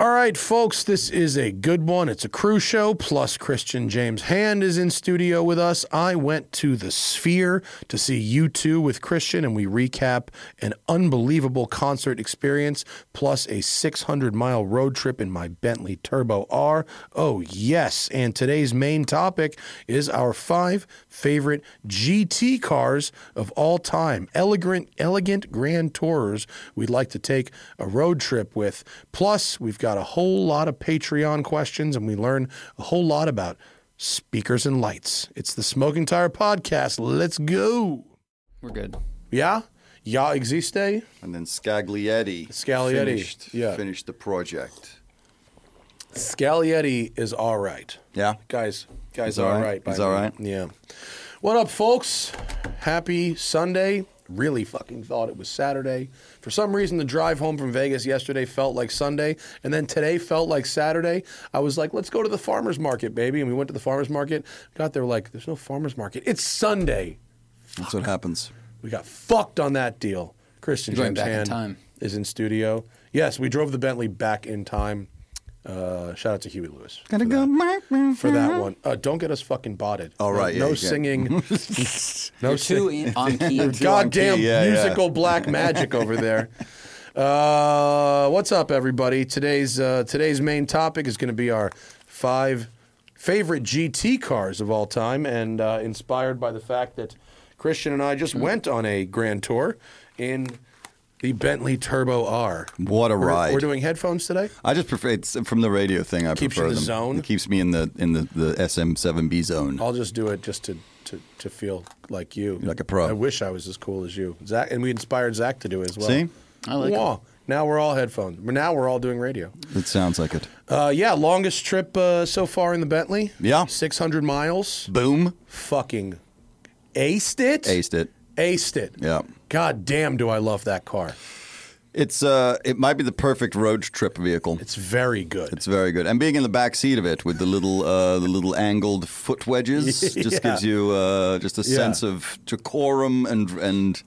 All right, folks, this is a good one. It's a crew show, plus Christian James Hand is in studio with us. I went to the Sphere to see U2 with Christian, and we recap an unbelievable concert experience, plus a 600 mile road trip in my Bentley Turbo R. Oh, yes. And today's main topic is our five favorite GT cars of all time. Elegant, elegant grand tourers we'd like to take a road trip with. Plus, we've got a whole lot of Patreon questions and we learn a whole lot about speakers and lights. It's the Smoking Tire Podcast. Let's go. We're good. Yeah? Ya existe? And then Scaglietti, Scaglietti, finished, yeah. finished the project. Scaglietti is all right. Yeah, Guys, guys He's are all all right? right. by He's all me. right? Yeah. What up, folks? Happy Sunday. Really fucking thought it was Saturday. For some reason, the drive home from Vegas yesterday felt like Sunday, and then today felt like Saturday. I was like, let's go to the farmer's market, baby. And we went to the farmer's market. Got there, like, there's no farmer's market. It's Sunday. that's what happens. We got fucked on that deal. Christian You're James back in time. is in studio. Yes, we drove the Bentley back in time. Uh, shout out to Huey Lewis. Gotta for go. that for that one. Uh, don't get us fucking botted. All right, No- yeah, no singing. no You're sing- on key. Goddamn key, yeah, yeah. musical black magic over there. Uh, what's up, everybody? Today's uh, today's main topic is going to be our five favorite GT cars of all time, and uh, inspired by the fact that Christian and I just Hmm. went on a grand tour in the Bentley Turbo R. What a We're- ride! We're doing headphones today. I just prefer it's from the radio thing. I Keeps you prefer in the them. zone. It keeps me in the in the, the SM7B zone. I'll just do it just to, to, to feel like you. Like a pro. I wish I was as cool as you. Zack, and we inspired Zack to do it as well. See? I like it. Wow. Now we're all headphones. Now we're all doing radio. It sounds like it. Uh, yeah, longest trip uh, so far in the Bentley. Yeah. 600 miles. Boom, Fucking aced it. aced it. Aced it. Yeah. God damn, do I love that car. It's uh, it might be the perfect road trip vehicle. It's very good. It's very good, and being in the back seat of it with the little uh, the little angled foot wedges just gives you uh, just a Yeah. sense of decorum and and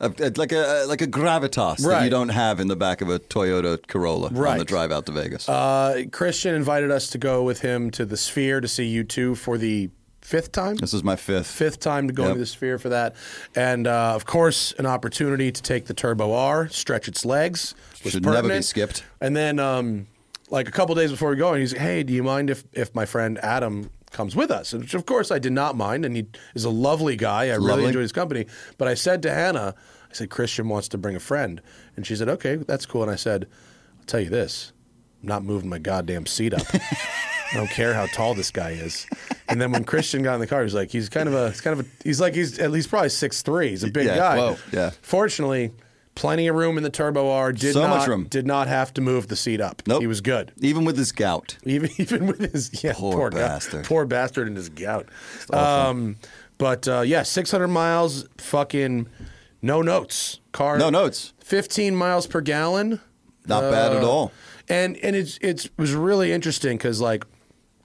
uh, like a like a gravitas that you don't have in the back of a Toyota Corolla on the drive out to Vegas. uh, Christian invited us to go with him to the Sphere to see U2 for the fifth time. this is my fifth. fifth time to go Yep. into the sphere for that. And uh, of course, an opportunity to take the Turbo R, stretch its legs. Was Should never be skipped. And then, um, like a couple days before we go, and he's like, "Hey, do you mind if if my friend Adam comes with us?" Which of course I did not mind, and he is a lovely guy. I really enjoyed his company. But I said to Hannah, I said Christian wants to bring a friend, and she said, "Okay, that's cool." And I said, "I'll tell you this, I'm not moving my goddamn seat up." I don't care how tall this guy is. And then when Christian got in the car, he's like, he's kind of a, he's kind of a, he's like, he's at least probably six three. He's a big Yeah, guy. whoa, yeah. Fortunately, plenty of room in the Turbo R. Did So not, much room. Did not have to move the seat up. Nope. He was good. Even with his gout. Even even with his yeah, Poor guy- bastard. poor bastard and his gout. Um, but uh, yeah, 600 miles, fucking no notes. Car, No notes. 15 miles per gallon. Not bad at Uh, all. And and it's it's it was really interesting because like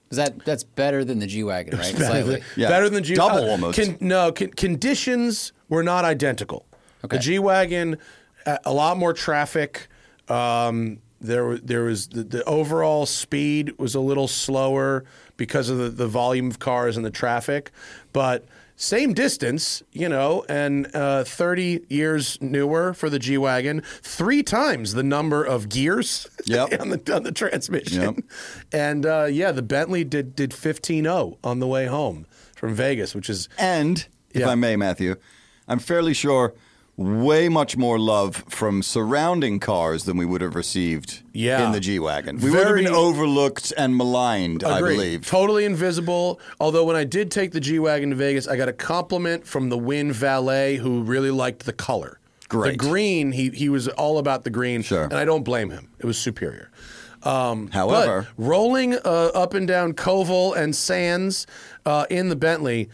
that that's better than the G wagon, right? better Slightly. than, Yeah. better than the G Double uh, almost. Con, no, con, conditions were not identical. Okay. The G wagon, a, a lot more traffic. Um, there, wa- there was the, the overall speed was a little slower because of the, the volume of cars and the traffic, but same distance, you know, and uh, 30 years newer for the G wagon, three times the number of gears Yep. on the on the transmission. Yep. And uh, yeah, the Bentley did did 15.0 on the way home from Vegas, which is And if Yeah. I may, Matthew, I'm fairly sure way much more love from surrounding cars than we would have received Yeah. in the G Wagon. We would have been overlooked and maligned, I believe. Totally invisible. Although when I did take the G Wagon to Vegas, I got a compliment from the Wynn valet who really liked the color. Great. The green, he, he was all about the green. Sure. And I don't blame him. It was superior. Um, However- rolling uh, up and down Koval and Sands uh, in the Bentley,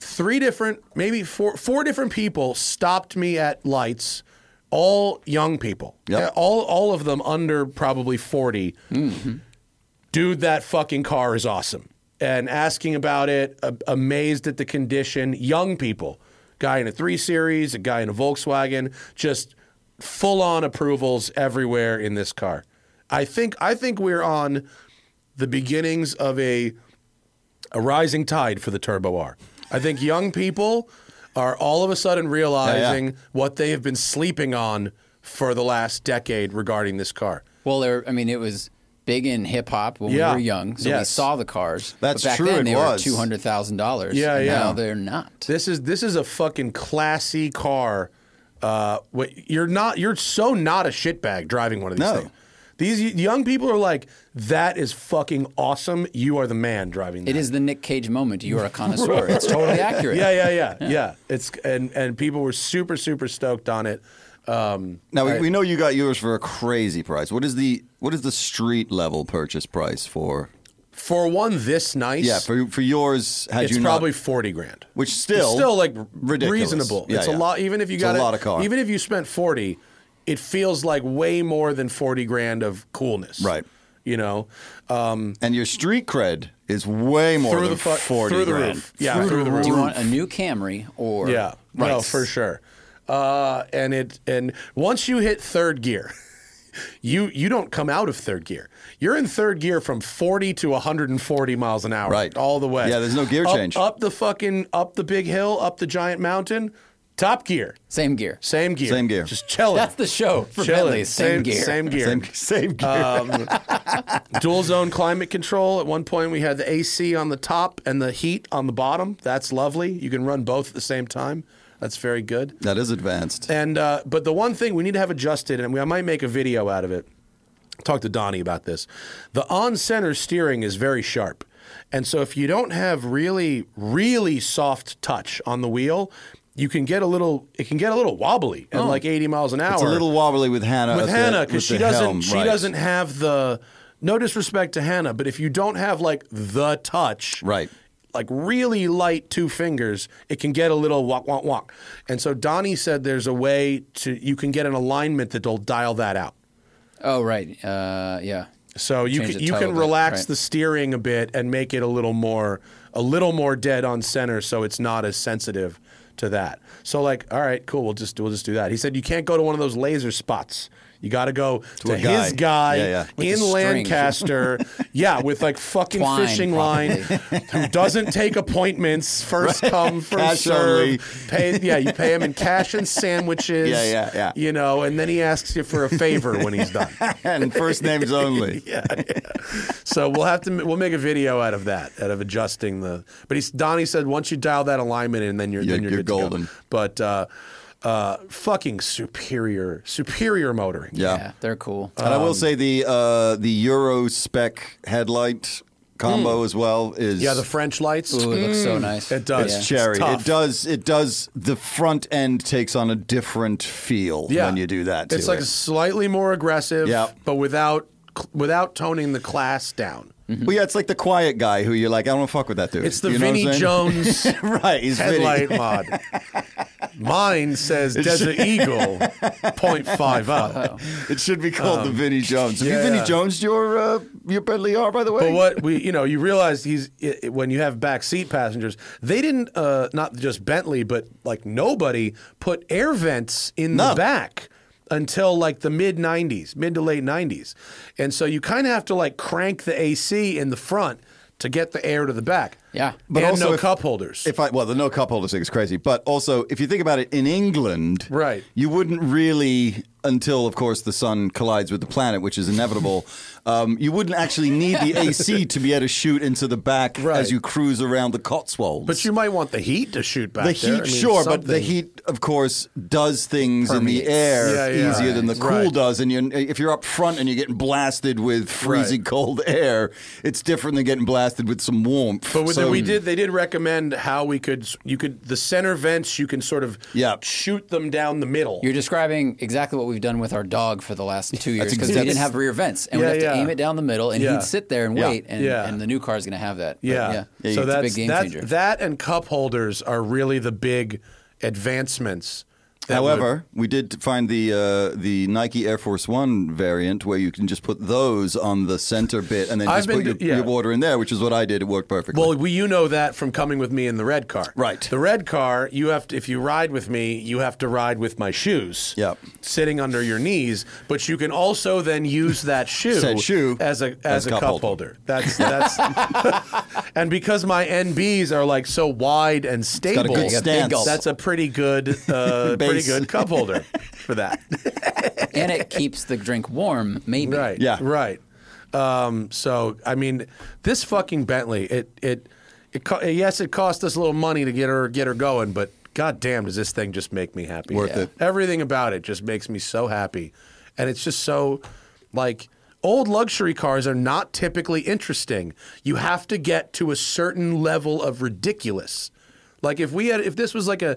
three different, maybe four, four different people stopped me at lights. All young people, Yep. All all of them under probably 40 mm-hmm. dude, that fucking car is awesome. And asking about it, a- amazed at the condition. Young people, guy in a three series, a guy in a Volkswagen, just full on approvals everywhere in this car. I think I think we're on the beginnings of a a rising tide for the Turbo R. I think young people are all of a sudden realizing what they have been sleeping on for the last decade regarding this car. Well, there. I mean, it was big in hip hop when Yeah. we were young, so we saw the cars. That's but back true, Then it they was. were two hundred thousand dollars. Yeah, and yeah. Now they're not. This is this is a fucking classy car. Uh, what you're not you're so not a shitbag driving one of these No. things. These young people are like, that is fucking awesome. You are the man driving that. It is the Nick Cage moment. You are a connoisseur. It's totally accurate. Yeah, yeah, yeah, yeah, It's and and people were super super stoked on it. Um, Now we, I- we know you got yours for a crazy price. What is the what is the street level purchase price for? for one this nice, Yeah, for for yours, had it's you probably not, forty grand. which still it's still like ridiculous. reasonable. Yeah, it's yeah. a lot. Even if you It's got a it- lot of car. Even if you spent forty, it feels like way more than forty grand of coolness. Right. You know, um, and your street cred is way more than the fu- forty through the grand. roof. Yeah, through, the roof. Do you want a new Camry or Yeah, no, for sure. Uh, and it and once you hit third gear, you you don't come out of third gear. You're in third gear from 40 to 140 miles an hour, Right. all the way. Yeah, there's no gear Up- change. Up the fucking up the big hill, up the giant mountain, top gear, Same gear. same gear, Same gear. just chilling. That's the show for chilling. Bentley. Same, gear. same gear. Same, same gear. Um, Dual zone climate control. At one point, we had the AC on the top and the heat on the bottom. That's lovely. You can run both at the same time. That's very good. that is advanced. And uh, but the one thing we need to have adjusted, and we, I might make a video out of it. Talk to Donnie about this. The on center steering is very sharp, and so if you don't have really really soft touch on the wheel, you can get a little. It can get a little wobbly at like 80 miles an hour. Oh. It's a little wobbly with Hannah. with Hannah because she the doesn't. helm, she right. doesn't have the. No disrespect to Hannah, but if you don't have like the touch, Right. like really light two fingers, it can get a little walk, walk, walk. And so Donnie said there's a way to you can get an alignment that'll dial that out. Oh right. Uh, yeah. So you Change can you can a bit, relax right. the steering a bit and make it a little more a little more dead on center, so it's not as sensitive to that. So like, all right, cool, we'll just we'll just do that. He said you can't go to one of those laser spots. You got to go to, a guy. his guy Yeah, yeah. In. Lancaster, yeah, with like fucking Twine, fishing line, who doesn't take appointments, first come, first Cash serve. Pay, yeah, you pay him in cash and sandwiches. Yeah, yeah, yeah. You know, and then he asks you for a favor when he's done. and first names only. yeah, yeah. So we'll have to we'll make a video out of that, out of adjusting the. But he's Donnie said once you dial that alignment in, then you're You're- then you're, you're good to go. golden. But uh, uh, fucking superior, superior motoring. Yeah. Yeah, they're cool. And I Um, will say the uh, the Euro spec headlight combo as well is. Yeah, the French lights. Ooh, it looks so nice. It does. it's Yeah. cherry. tough. it does. It does. The front end takes on a different feel Yeah. when you do that. To It's like it. slightly more aggressive, Yeah. but without without toning the class down. Well, yeah, it's like the quiet guy who you're like, I don't want to fuck with that dude. It's the You know Vinnie Jones right? He's Vinnie. headlight mod. Mine says Desert Eagle 0.50. It should be called the Vinnie Jones. Have Um, yeah, you Vinnie yeah. Jones your uh, your Bentley R by the way? But what we, you know, you realize he's i i- when you have back seat passengers, they didn't, uh, not just Bentley, but like nobody put air vents in No. the back until like the mid 90s, mid to late 90s. And so you kind of have to like crank the AC in the front to get the air to the back. Yeah. But and also no if- cup holders. If I well, the no cup holders thing is crazy. But also, if you think about it, in England, Right. you wouldn't really until, of course, the sun collides with the planet, which is inevitable. um, you wouldn't actually need the AC to be able to shoot into the back Right. as you cruise around the Cotswolds. but you might want the heat to shoot back the there. heat, I mean, sure, but the heat, of course, does things in the air Yeah, yeah. easier than the cool Right. does. And you, if you're up front and you're getting blasted with freezing Right. cold air, it's different than getting blasted with some warmth. But with So- we did, they did recommend how we could, you could, the center vents, you can sort of Yeah. shoot them down the middle. You're describing exactly what we've done with our dog for the last two years because we didn't have rear vents and Yeah, we'd have to yeah. aim it down the middle and Yeah. he'd sit there and wait and, and the new car is going to have that. But Yeah. yeah. So that's big game that, changer. that and cup holders are really the big advancements However, we did find the uh, the Nike Air Force One variant where you can just put those on the center bit and then I've just put your, yeah. your water in there, which is what I did. It worked perfectly. Well, we, you know that from coming with me in the red car. Right. The red car, you have to, if you ride with me, you have to ride with my shoes. Yep. Sitting under your knees, but you can also then use that shoe, shoe as a as as, a cup cup, holder. holder. That's that's and because my NBs are like so wide and stable, got a good You got big stance. that's a pretty good uh, pretty Base. good cup holder for that. and it keeps the drink warm, maybe. Right. Yeah. Right. Um, so I mean, this fucking Bentley, it it it co- yes, it cost us a little money to get her get her going, but god damn, does this thing just make me happy? Worth it. Everything about it just makes me so happy, and it's just so like. Old luxury cars are not typically interesting. You have to get to a certain level of ridiculous. Like if we had, if this was like a,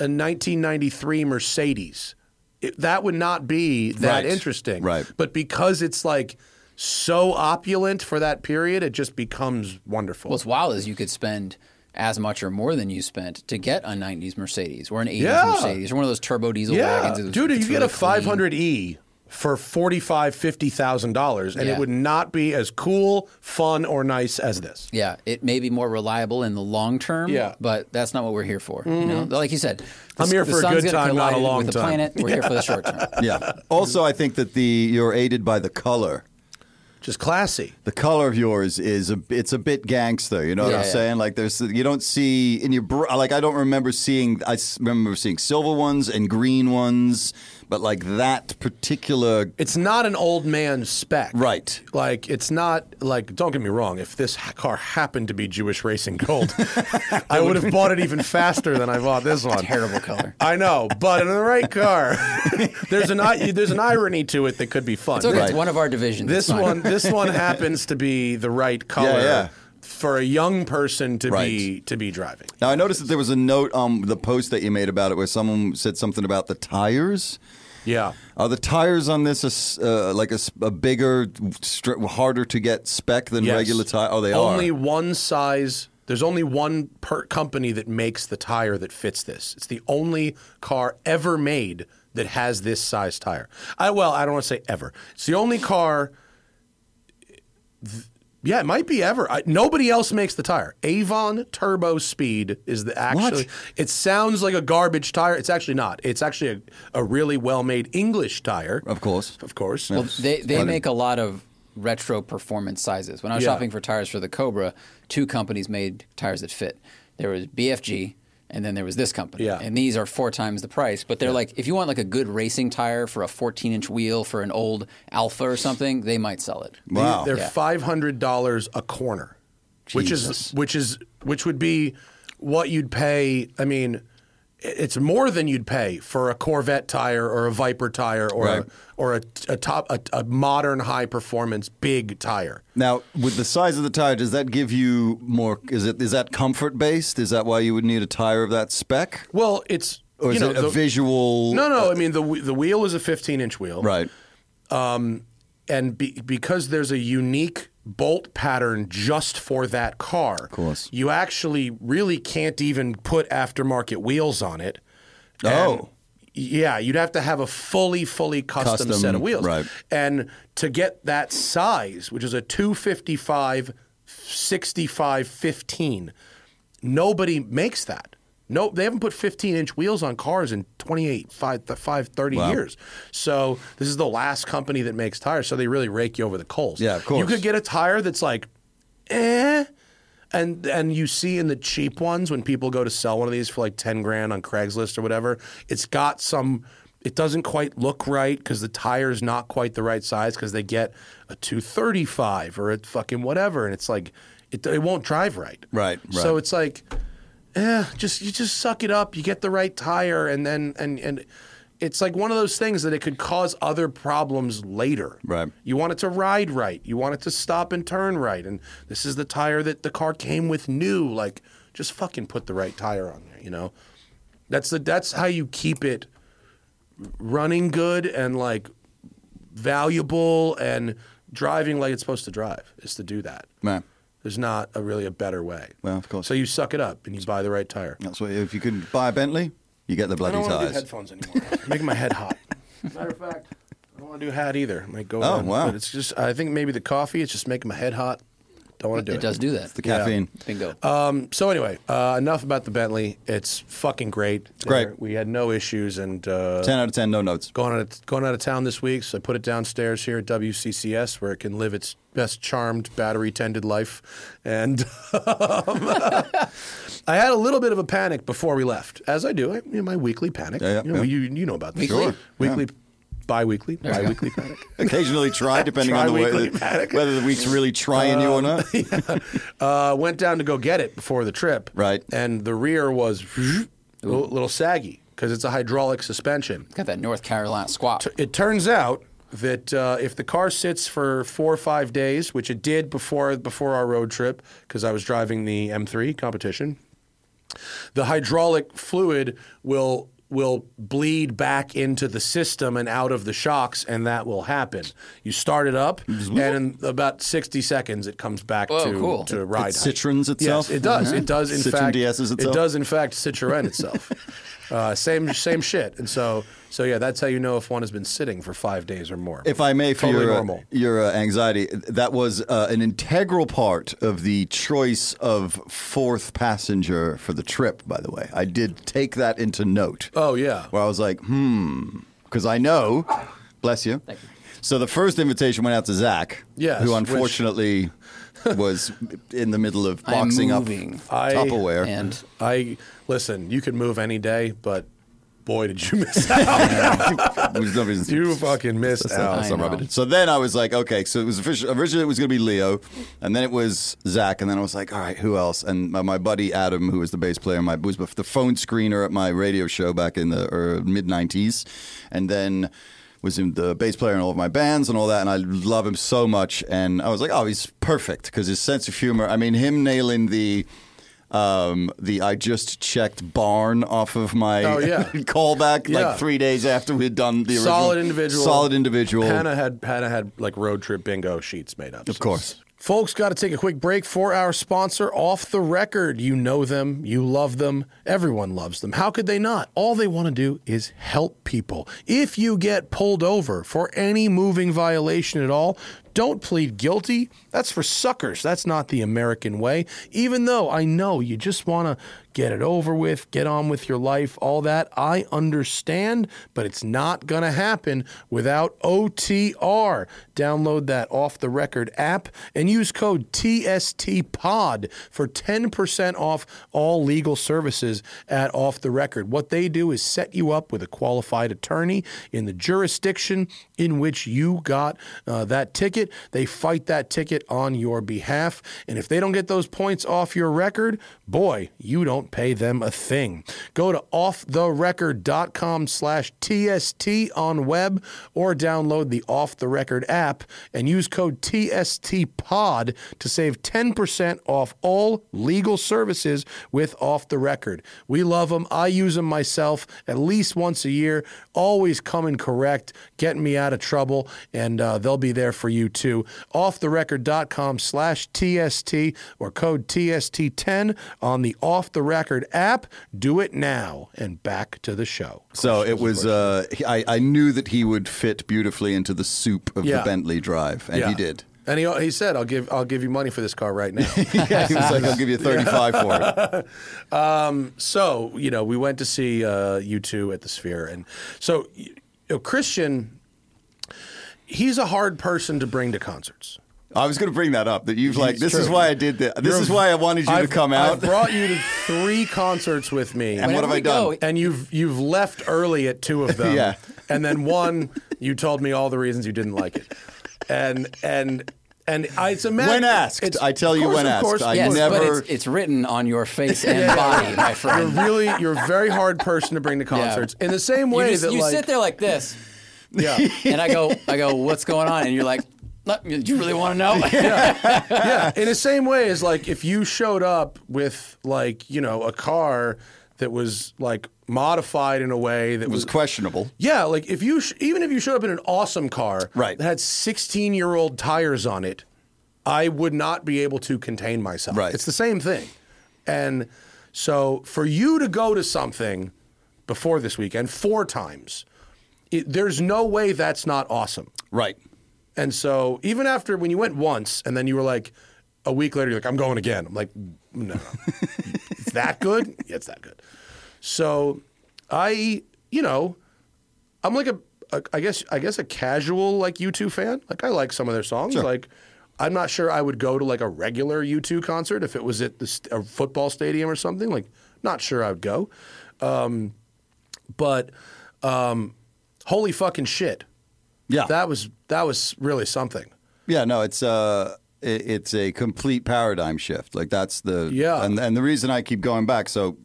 a 1993 Mercedes, it, that would not be that Right. interesting. Right. But because it's like so opulent for that period, it just becomes wonderful. What's wild is you could spend as much or more than you spent to get a 90s Mercedes or an 80s Yeah. Mercedes or one of those turbo diesel yeah, wagons. It's- dude, it's you get a clean. 500e for forty-five, fifty thousand dollars, and Yeah. it would not be as cool, fun, or nice as this. Yeah, it may be more reliable in the long term, Yeah. Mm-hmm. but that's not what we're here for. You know, like you said, the, I'm here for a sun's good gonna time, not a long with the time. planet. We're here for the short term. yeah. Also, I think that the you're aided by the color. Just classy. The color of yours is a it's a bit gangster. You know what Yeah, I'm yeah. saying? Like there's you don't see in your br- like I don't remember seeing I s- remember seeing silver ones and green ones, but like that particular It's not an old man spec. right. Like it's not like don't get me wrong. If this ha- car happened to be Jewish Racing Gold, I would have bought it even faster than I bought this one. Terrible color. I know, but in the right car, there's an i- there's an irony to it that could be fun. It's okay. It's one of our divisions. This one this one happens to be the right color Yeah, yeah. for a young person to be to be driving. Now I noticed that there was a note on the post that you made about it where someone said something about the tires. Yeah. Are the tires on this a uh, like a bigger, str- harder to get spec than Yes. regular tire? Oh, they only are. one size. There's only one per company that makes the tire that fits this. It's the only car ever made that has this size tire. I well, I don't want to say ever. It's the only car. th- Yeah, it might be ever. I, nobody else makes the tire. Avon Turbo Speed is the actually. What? It sounds like a garbage tire. It's actually not. It's actually a, a really well made English tire. Of course. Of course. Well, they they make a lot of retro performance sizes. When I was Yeah. shopping for tires for the Cobra, two companies made tires that fit. There was BFG, and then there was this company. Yeah. And these are four times the price. But they're like, if you want like a good racing tire for a 14 inch wheel for an old Alfa or something, they might sell it. Wow. They're Yeah. five hundred dollars a corner, which is which is which would be what you'd pay. I mean, i- it's more than you'd pay for a Corvette tire or a Viper tire or Right. a, or a, a top a, a modern high performance big tire. Now, with the size of the tire, does that give you more? Is it is that comfort based? Is that why you would need a tire of that spec, Well, it's or is you know, it a the- visual? No, no. Uh, I mean the the wheel is a fifteen inch wheel, Right. Um, and be, because there's a unique bolt pattern just for that car, of course. you actually really can't even put aftermarket wheels on it. Oh. Yeah, you'd have to have a fully, fully custom, Custom, set of wheels. right. And to get that size, which is a 255, 65, 15, nobody makes that. No, they haven't put 15 inch wheels on cars in 28, 5, 5 30 Wow. years. So this is the last company that makes tires. So they really rake you over the coals. Yeah, of course. You could get a tire that's like, eh. And and you see in the cheap ones when people go to sell one of these for like 10 grand on Craigslist or whatever, it's got some it doesn't quite look right because the tire's not quite the right size because they get a 235 or a fucking whatever. And it's like, it, it won't drive right. Right, So it's like, eh, just you just suck it up. You get the right tire, and then and and it's like one of those things that it could cause other problems later. Right. You want it to ride right. You want it to stop and turn right. And this is the tire that the car came with new. Like, just fucking put the right tire on there. You know, that's the that's how you keep it running good and like valuable and driving like it's supposed to drive. Is to do that. Man, There's not a really a better way. Well, of course. So you suck it up and you buy the right tire. that's what. If you can buy a Bentley, You get the bloody I bloody don't want to do tires. headphones anymore. making my head hot. Matter of fact, I don't want to do hat either. Might go. Oh, down, wow. But it's just I think maybe the coffee. It's just making my head hot. Don't want to do it. It does do that. The caffeine. Bingo. Um, so anyway, uh, enough about the Bentley. It's fucking great. It's great. We had no issues and uh, 10 out of 10, no notes. going out of, going out of town this week. So I put it downstairs here at WCCS where it can live its best charmed battery tended life. And um, I had a little bit of a panic before we left, as I do. I, you know, my weekly panic. Yeah, yeah, you, know, yeah. you you know about this. Weekly? Sure, Weekly, bi-weekly, bi-weekly panic. Occasionally try, depending on the way, Tri-weekly panic. whether the week's really trying you or not. uh, went down to go get it before the trip. Right. And the rear was a little, little saggy because it's a hydraulic suspension. Got that North Carolina squat. It turns out that uh, if the car sits for four or five days, which it did before before our road trip, because I was driving the M3 competition, the hydraulic fluid will will bleed back into the system and out of the shocks, and that will happen. You start it up, and in about sixty seconds, it comes back Whoa, to cool. to ride. It Citroens itself? Yes, it does. It does. In Citroen fact, DSs it does in fact Citroen itself. uh, same same shit. And so so yeah, that's how you know if one has been sitting for five days or more. If I may, for Totally your, uh, normal. your uh, anxiety, that was uh, an integral part of the choice of fourth passenger for the trip, by the way. I did take that into note. Oh yeah. Where I was like, hmm, because I know, bless you. Thank you. So the first invitation went out to Zack, Yes, who which- unfortunately was in the middle of boxing up moving. I- Tupperware. And I listen. You could move any day, but boy, did you miss out. No reason to- you fucking missed out. So know. rub it in. So then I was like, okay, so it was official. Originally, it was going to be Leo, and then it was Zack, and then I was like, all right, who else? And my, my buddy Adam, who was the bass player, my was the phone screener at my radio show back in the er, mid '90s, and then was in the bass player in all of my bands and all that, and I love him so much. And I was like, oh, he's perfect because his sense of humor. I mean, him nailing the. Um, the I just checked barn off of my Oh, yeah. callback Yeah. like three days after we'd done the original. Solid individual. Solid individual. Hannah had Hannah had like road trip bingo sheets made up. Of course. Folks, got to take a quick break for our sponsor, Off the Record. You know them, you love them, everyone loves them. How could they not? All they want to do is help people. If you get pulled over for any moving violation at all, don't plead guilty. That's for suckers. That's not the American way. Even though I know you just want to get it over with, get on with your life, all that, I understand, but it's not going to happen without OTR. Download that off the record app and use code TSTPOD for 10% off all legal services at Off the Record. What they do is set you up with a qualified attorney in the jurisdiction in which you got uh, that ticket. They fight that ticket on your behalf. And if they don't get those points off your record, boy, you don't pay them a thing. Go to offtherecord.com slash TST on web or download the Off the Record app and use code TSTPOD to save 10% off all legal services with Off the Record. We love them. I use them myself at least once a year, always coming correct, getting me out of trouble, and uh, they'll be there for you too. Offtherecord.com slash TST or code TST10 on the Off the Record app. Do it now. And back to the show. So it was. Uh, I, I knew that he would fit beautifully into the soup of Yeah. the Bentley Drive, and Yeah. he did. And he, he said, "I'll give I'll give you money for this car right now." yeah, he was like, "I'll give you thirty-five for it." so you know, we went to see uh, U2 at the Sphere, and so you know, Christian, he's a hard person to bring to concerts. I was going to bring that up. That you've like. It's This is why I did this. This You're- is why I wanted you I've- to come out. I've brought you to three concerts with me, And what have I done? go- and you've you've left early at two of them. Yeah. and then one, you told me all the reasons you didn't like it, and and. And I, it's a matter. When asked, it's- I tell you course, when of asked. course, I of yes, course. but never- it's, it's written on your face and body, my friend. You're really, you're a very hard person to bring to concerts. In the same You, way just, that, you like, sit there like this, yeah, and I go, I go, what's going on? And you're like, do you really want to know? yeah. In the same way as like if you showed up with like you know a car that was like modified in a way that was was questionable. yeah, like if you sh- even if you showed up in an awesome car Right. that had 16 year old tires on it, I would not be able to contain myself. Right. It's the same thing, and so for you to go to something. before this weekend four times. It, there's no way that's not awesome. Right. And so even after when you went once and then you were like a week later, you're like, I'm going again. I'm like, no, it's that good? Yeah, it's that good. So I, you know, I'm like a, a I guess I guess a casual like U2 fan. Like I like some of their songs. Sure. Like I'm not sure I would go to like a regular U2 concert if it was at the st- a football stadium or something. Like not sure I would go. Um, but um, holy fucking shit. Yeah. That was that was really something. Yeah, no, it's uh it- it's a complete paradigm shift. Like that's the Yeah. and and the reason I keep going back. So,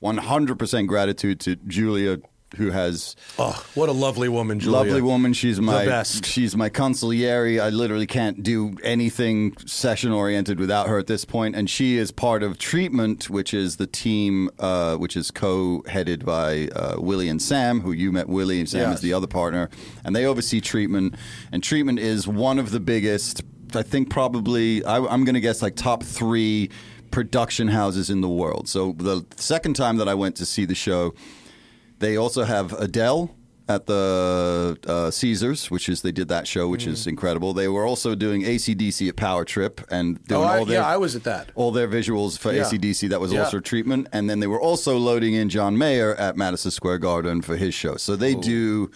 one hundred percent gratitude to Julia, who has Oh, what a lovely woman, Julia. lovely woman. She's my best. she's my consigliere. I literally can't do anything session oriented without her at this point. And she is part of Treatment, which is the team uh, which is co-headed by uh, Willie and Sam, who you met. Willie and Sam Yes. is the other partner, and they oversee Treatment. And Treatment is one of the biggest. I think probably I, I'm going to guess like top three production houses in the world. So the second time that I went to see the show. They also have Adele at the uh, Caesars, which is they did that show, which is incredible. They were also doing ACDC at Power Trip and doing Oh, I, all their yeah, I was at that. all their visuals for Yeah. ACDC. That was Yeah. also treatment, and then they were also loading in John Mayer at Madison Square Garden for his show. So they do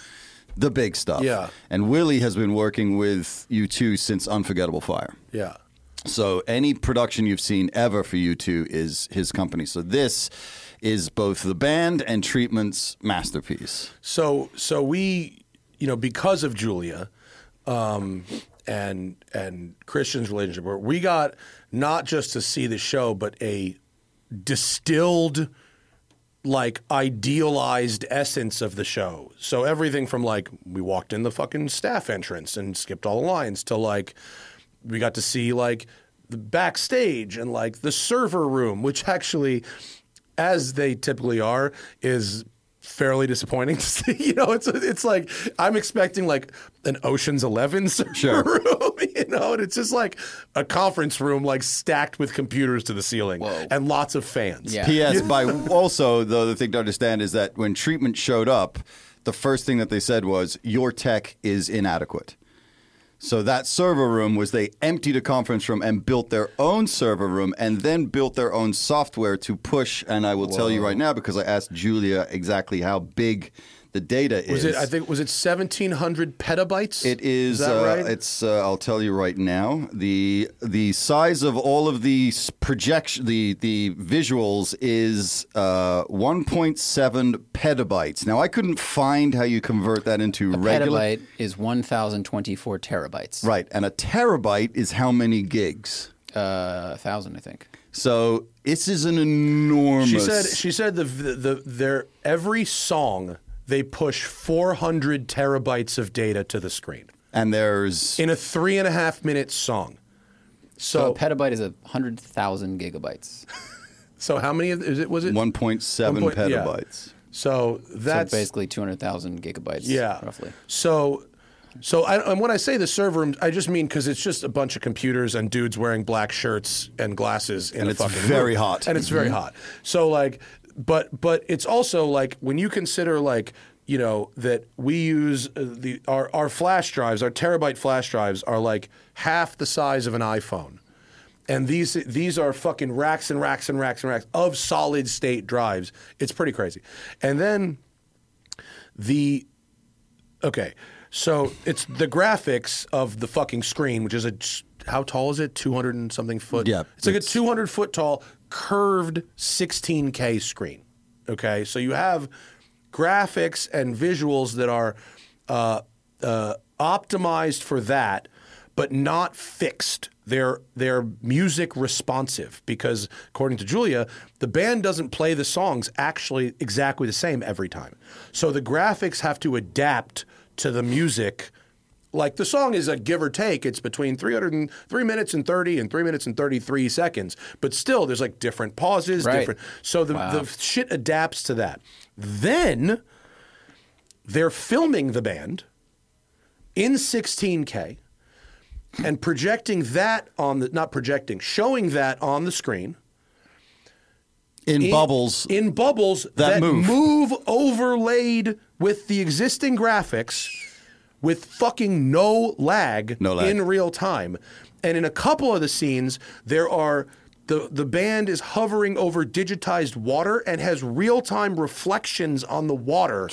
the big stuff. Yeah. and Willie has been working with U2 since Unforgettable Fire. Yeah. So any production you've seen ever for U2 is his company. So this is both the band and treatment's masterpiece. So so we, you know, because of Julia, um, and and Christian's relationship, we got not just to see the show, but a distilled, like idealized essence of the show. So everything from like we walked in the fucking staff entrance and skipped all the lines to like we got to see like the backstage and like the server room, which actually, as they typically are, is fairly disappointing to see. You know, it's it's like I'm expecting like an Ocean's Eleven server Sure. room, you know, and it's just like a conference room like stacked with computers to the ceiling Whoa. and lots of fans. Yeah. P.S. By also, the other thing to understand is that when treatment showed up, the first thing that they said was, "Your tech is inadequate." So that server room was they emptied a conference room and built their own server room and then built their own software to push. And I will tell you right now because I asked Julia exactly how big the data Was is. it? I think was it 1,700 petabytes? It is. Is that uh, right? It's. Uh, I'll tell you right now. the The size of all of the s- projection, the the visuals is uh, 1.7 petabytes. Now I couldn't find how you convert that into A regular. petabyte is 1,024 terabytes. Right, and a terabyte is how many gigs? Uh, a thousand, I think. So this is an enormous. She said she said the the, the their every song they push 400 terabytes of data to the screen and there's in a three and a half minute song. So So a petabyte is a hundred thousand gigabytes. so how many of- is it was it 1.7 One point- yeah. petabytes. So that's so basically two hundred thousand gigabytes. yeah roughly. So so I, and when I say the server room, I just mean because it's just a bunch of computers and dudes wearing black shirts and glasses in And a it's fucking very room. hot. and it's very mm-hmm. hot. So like, but but it's also like when you consider like you know that we use uh, the our our flash drives, our terabyte flash drives are like half the size of an iPhone. And these these are fucking racks and racks and racks and racks of solid state drives. It's pretty crazy. And then the okay, so it's the graphics of the fucking screen, which is a how tall is it? Two hundred and something foot. Yeah, it's like a two hundred foot tall curved sixteen K screen. Okay, so you have graphics and visuals that are uh, uh, optimized for that, but not fixed. They're they're music responsive because according to Julia, the band doesn't play the songs actually exactly the same every time. So the graphics have to adapt to the music. Like the song is a give or take, it's between 300 and 3 minutes and 30 and 3 minutes and 33 seconds. But still there's like different pauses, Right. different so the, the shit adapts to that. Then they're filming the band in 16K and projecting that on the not projecting, showing that on the screen In bubbles. in bubbles That move. overlaid with the existing graphics with fucking no lag, No lag. in real time. And in a couple of the scenes, there are the the band is hovering over digitized water and has real time reflections on the water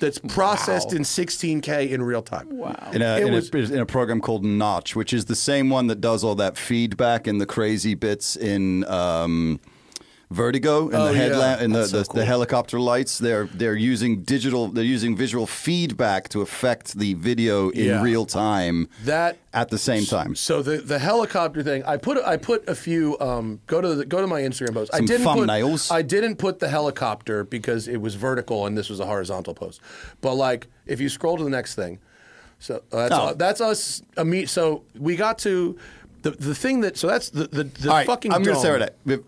that's processed in 16K in real time. Wow. in a, It in, was- a, in a program called Notch, which is the same one that does all that feedback and the crazy bits in um, Vertigo and Oh, the yeah. headlamp and the, so the, cool. the helicopter lights. They're they're using digital. They're using visual feedback to affect the video in Yeah. real time. That at the same time. So the the helicopter thing, I put I put a few. Um, go to the, go to my Instagram post. I Some didn't thumbnails. Put, I didn't put the helicopter because it was vertical and this was a horizontal post. But like, if you scroll to the next thing, so uh, that's Oh. that's us. imme- So we got to the the thing that. So that's the the, the right, fucking. I'm going to dome. say that.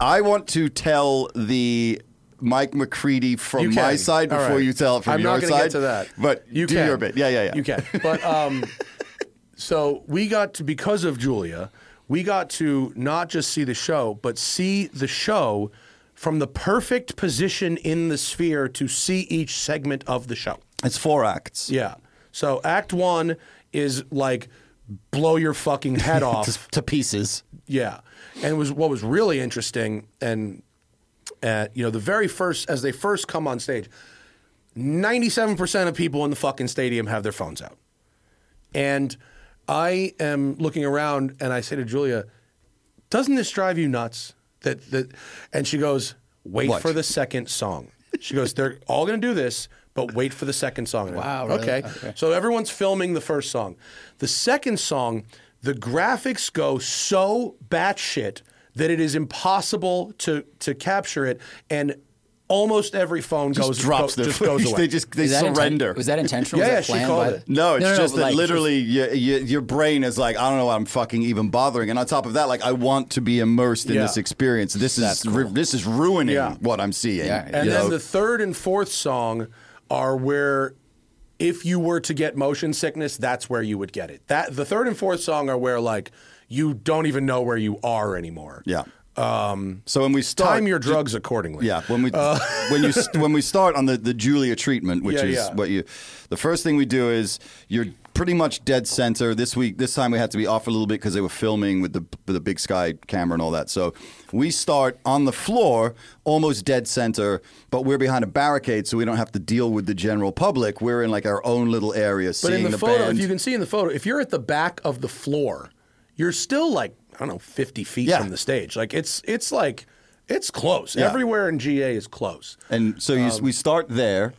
I want to tell the Mike McCready from my side All before right. you tell it from I'm your not gonna side. get to that. But you do can. your bit. Yeah, yeah, yeah. You can. But um, so we got to because of Julia, we got to not just see the show, but see the show from the perfect position in the sphere to see each segment of the show. It's four acts. Yeah. So Act One is like blow your fucking head off. To, to pieces. Yeah, and it was what was really interesting, and uh, you know, the very first as they first come on stage, ninety-seven percent of people in the fucking stadium have their phones out, and I am looking around, and I say to Julia, "Doesn't this drive you nuts?" That that, and she goes, "Wait What? for the second song." She goes, "They're all going to do this." But wait for the second song. Wow, really? Okay. Okay. So everyone's filming the first song. The second song, the graphics go so batshit that it is impossible to to capture it, and almost every phone Just goes drops go- their just goes away. They just they Is that inten- surrender. was that intentional? Yeah, was yeah, that she called by it. the- No, it's just but that like, literally you, you, your brain is like, I don't know, what I'm fucking even bothering. And on top of that, like, I want to be immersed in Yeah. this experience. This is cool. ru- this is ruining Yeah. what I'm seeing. Yeah, And you then know? the third and fourth song are where if you were to get motion sickness, that's where you would get it. That the third and fourth song are where like you don't even know where you are anymore. yeah. Um, so when we start, Time your drugs accordingly. Yeah, when we when you when we start on the, the Julia treatment, which Uh, Yeah, is yeah. what you, the first thing we do is you're pretty much dead center. This week, this time we had to be off a little bit because they were filming with the with the big sky camera and all that. So we start on the floor, almost dead center, but we're behind a barricade, so we don't have to deal with the general public. We're in like our own little area, But in the, photo, band. if you can see in the photo, if you're at the back of the floor, you're still like I don't know, fifty feet Yeah. from the stage. Like it's it's like it's close. Yeah. Everywhere in GA is close. And so you, Um, we start there,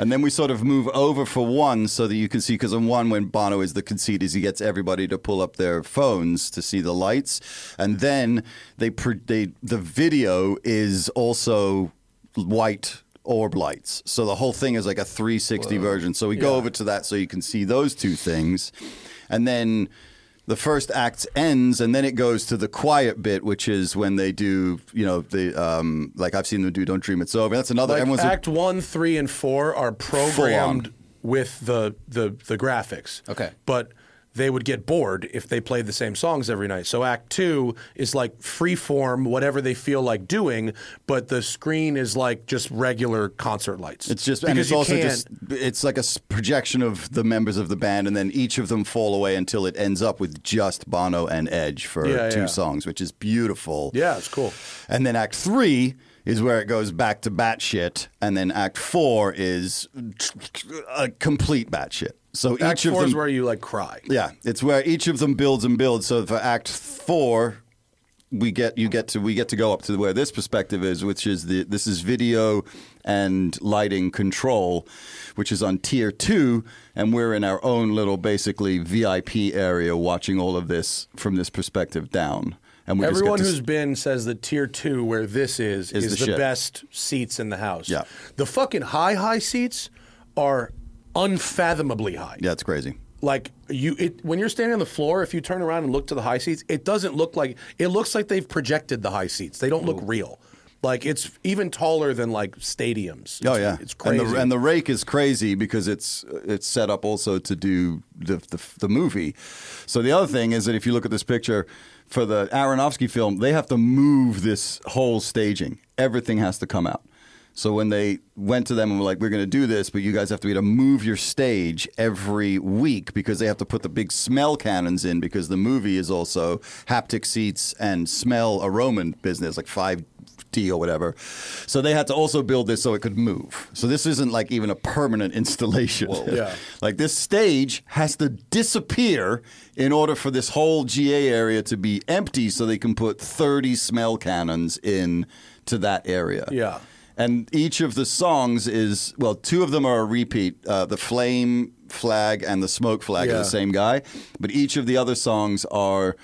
and then we sort of move over for one so that you can see. Because on one, when Bono is the conceit, is he gets everybody to pull up their phones to see the lights, and then they they the video is also white orb lights. So the whole thing is like a 360 version. So we go over to that so you can see those two things, and then. The first act ends, and then it goes to the quiet bit, which is when they do, you know, the um, like I've seen them do "Don't Dream It's Over." That's another. Like everyone's Act one, three, and four are programmed with the, the the graphics. Okay. but they would get bored if they played the same songs every night. So Act two is like free form, whatever they feel like doing, but the screen is like just regular concert lights. It's just, and because it's you also just, it's like a projection of the members of the band, and then each of them fall away until it ends up with just Bono and Edge for Yeah, two yeah. songs, which is beautiful. Yeah, it's cool. And then Act Three is where it goes back to batshit, and then Act Four is a complete batshit. So Act each of four them, is where you like cry. yeah, it's where each of them builds and builds. So for Act Four, we get you get to we get to go up to where this perspective is, which is the this is video and lighting control, which is on tier two, and we're in our own little basically VIP area watching all of this from this perspective down. And we just Everyone who's s- been says that tier two, where this is, Is is, the the, best seats in the house. Yeah. The fucking high, high seats are unfathomably high. yeah, it's crazy. Like you, it, when you're standing on the floor, if you turn around and look to the high seats, it doesn't look like it looks like they've projected the high seats. They don't look real. Like it's even taller than like stadiums. Oh yeah, it's crazy. And the, and the rake is crazy because it's it's set up also to do the, the the movie. So the other thing is that if you look at this picture for the Aronofsky film, they have to move this whole staging. Everything has to come out. So when they went to them and were like, "We're going to do this, but you guys have to be to move your stage every week because they have to put the big smell cannons in because the movie is also haptic seats and smell aroma business, like five D or whatever. So they had to also build this so it could move. So this isn't like even a permanent installation. Yeah. like this stage has to disappear in order for this whole GA area to be empty so they can put 30 smell cannons in to that area. Yeah. And each of the songs is well, two of them are a repeat. Uh, the flame flag and the smoke flag are the same guy, but each of the other songs are